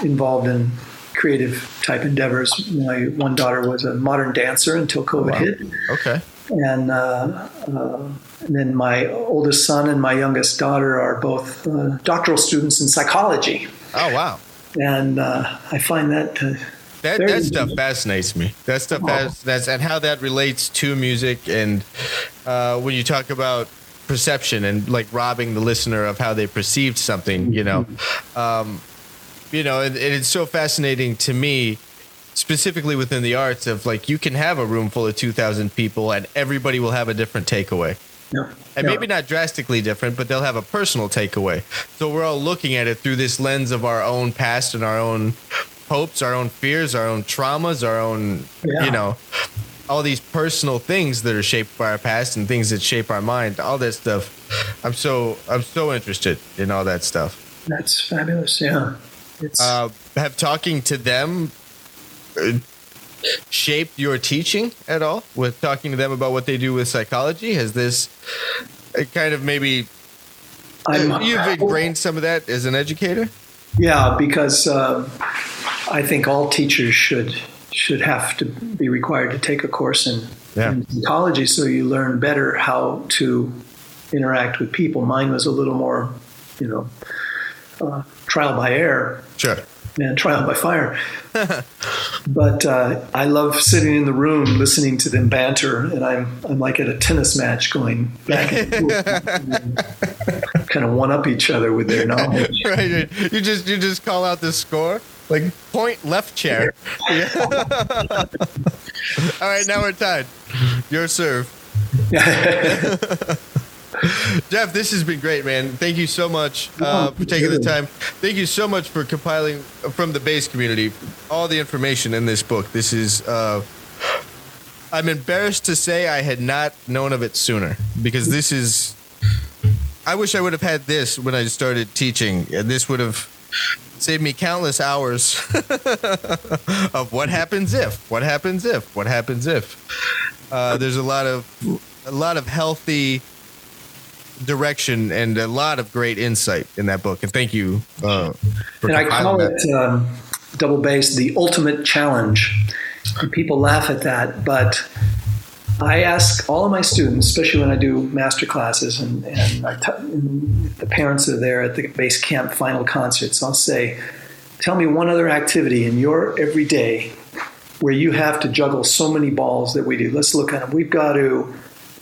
[SPEAKER 1] involved in creative type endeavors. My one daughter was a modern dancer until COVID wow. hit.
[SPEAKER 2] Okay.
[SPEAKER 1] And, uh, uh, and, then my oldest son and my youngest daughter are both uh, doctoral students in psychology.
[SPEAKER 2] Oh wow!
[SPEAKER 1] And uh, I find that
[SPEAKER 2] that, that stuff fascinates me. That stuff oh. that's and how that relates to music and uh, when you talk about perception and like robbing the listener of how they perceived something, you know. Mm-hmm. Um, you know, and, and it's so fascinating to me specifically within the arts of like you can have a room full of 2000 people and everybody will have a different takeaway.
[SPEAKER 1] Yeah.
[SPEAKER 2] And maybe not drastically different, but they'll have a personal takeaway. So we're all looking at it through this lens of our own past and our own hopes, our own fears, our own traumas, our own, yeah. you know, all these personal things that are shaped by our past and things that shape our mind, all that stuff. I'm so I'm so interested in all that stuff.
[SPEAKER 1] That's fabulous. Yeah.
[SPEAKER 2] Uh, have talking to them uh, shaped your teaching at all? With talking to them about what they do with psychology, has this uh, kind of maybe I'm, you've ingrained some of that as an educator?
[SPEAKER 1] Yeah, because uh, I think all teachers should should have to be required to take a course in, yeah. in psychology so you learn better how to interact with people. Mine was a little more, you know, uh, trial by error.
[SPEAKER 2] Sure.
[SPEAKER 1] And trial by fire. but uh, I love sitting in the room listening to them banter, and I'm I'm like at a tennis match going back and forth, kind of one up each other with their knowledge.
[SPEAKER 2] right, You just you just call out the score. Like point left chair. Yeah. All right, now we're tied. Your serve. Jeff, this has been great, man. Thank you so much uh, for taking the time. Thank you so much for compiling from the bass community all the information in this book. This is. Uh, I'm embarrassed to say I had not known of it sooner because this is. I wish I would have had this when I started teaching. This would have saved me countless hours of what happens if, what happens if, what happens if. Uh, there's a lot of a lot of healthy direction and a lot of great insight in that book. And thank you. Uh,
[SPEAKER 1] and I call that. it um, double bass the ultimate challenge. And people laugh at that, but I ask all of my students, especially when I do master classes and, and, and the parents are there at the base camp final concerts, I'll say, Tell me one other activity in your everyday where you have to juggle so many balls that we do. Let's look at them. We've got to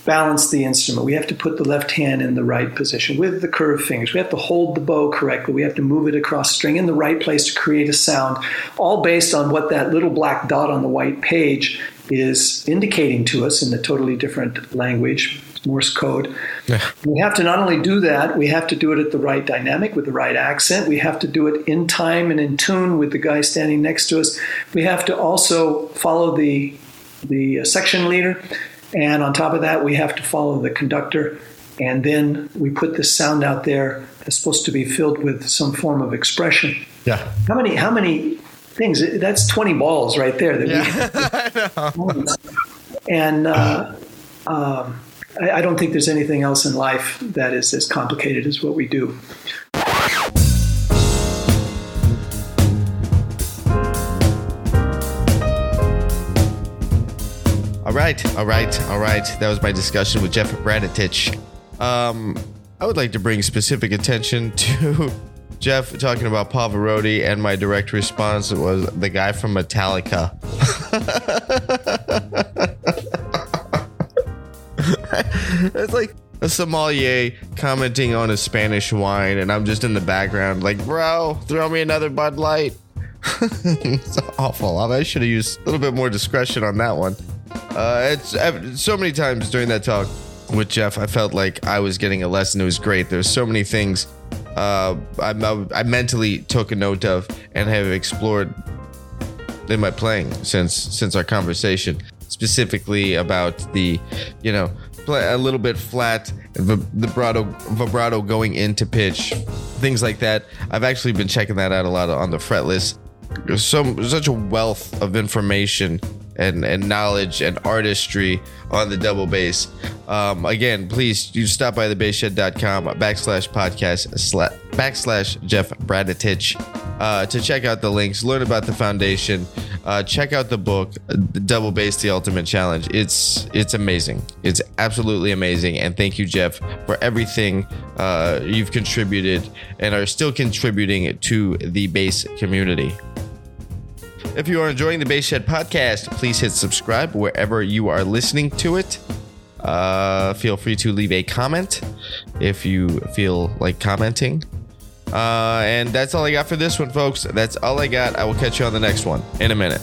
[SPEAKER 1] balance the instrument. We have to put the left hand in the right position with the curved fingers. We have to hold the bow correctly. We have to move it across string in the right place to create a sound, all based on what that little black dot on the white page is indicating to us in a totally different language, Morse code. Yeah. We have to not only do that, we have to do it at the right dynamic with the right accent. We have to do it in time and in tune with the guy standing next to us. We have to also follow the the uh, section leader, and on top of that, we have to follow the conductor. And then we put this sound out there that's supposed to be filled with some form of expression.
[SPEAKER 2] Yeah.
[SPEAKER 1] How many? How many things? That's twenty balls right there. That
[SPEAKER 2] yeah. we.
[SPEAKER 1] and uh, um, I, I don't think there's anything else in life that is as complicated as what we do.
[SPEAKER 2] All right, all right, all right. That was my discussion with Jeff Bradetich. Um, I would like to bring specific attention to Jeff talking about Pavarotti, and my direct response was the guy from Metallica. it's like a sommelier commenting on a Spanish wine, and I'm just in the background, like, bro, throw me another Bud Light. it's awful. I should have used a little bit more discretion on that one. Uh, it's so many times during that talk with Jeff, I felt like I was getting a lesson. It was great. There's so many things uh, I, I mentally took a note of and have explored in my playing since since our conversation specifically about the you know a little bit flat vibrato vibrato going into pitch things like that. I've actually been checking that out a lot on the fretless so such a wealth of information and, and knowledge and artistry on the double bass. Um, again, please you stop by thebassshed.com backslash podcast backslash Jeff Bradetich uh, to check out the links, learn about the foundation, uh, check out the book, the Double Bass: The Ultimate Challenge. It's it's amazing. It's absolutely amazing. And thank you, Jeff, for everything uh, you've contributed and are still contributing to the bass community. If you are enjoying the Bass Shed podcast, please hit subscribe wherever you are listening to it. Uh, feel free to leave a comment if you feel like commenting. Uh, and that's all I got for this one, folks. That's all I got. I will catch you on the next one in a minute.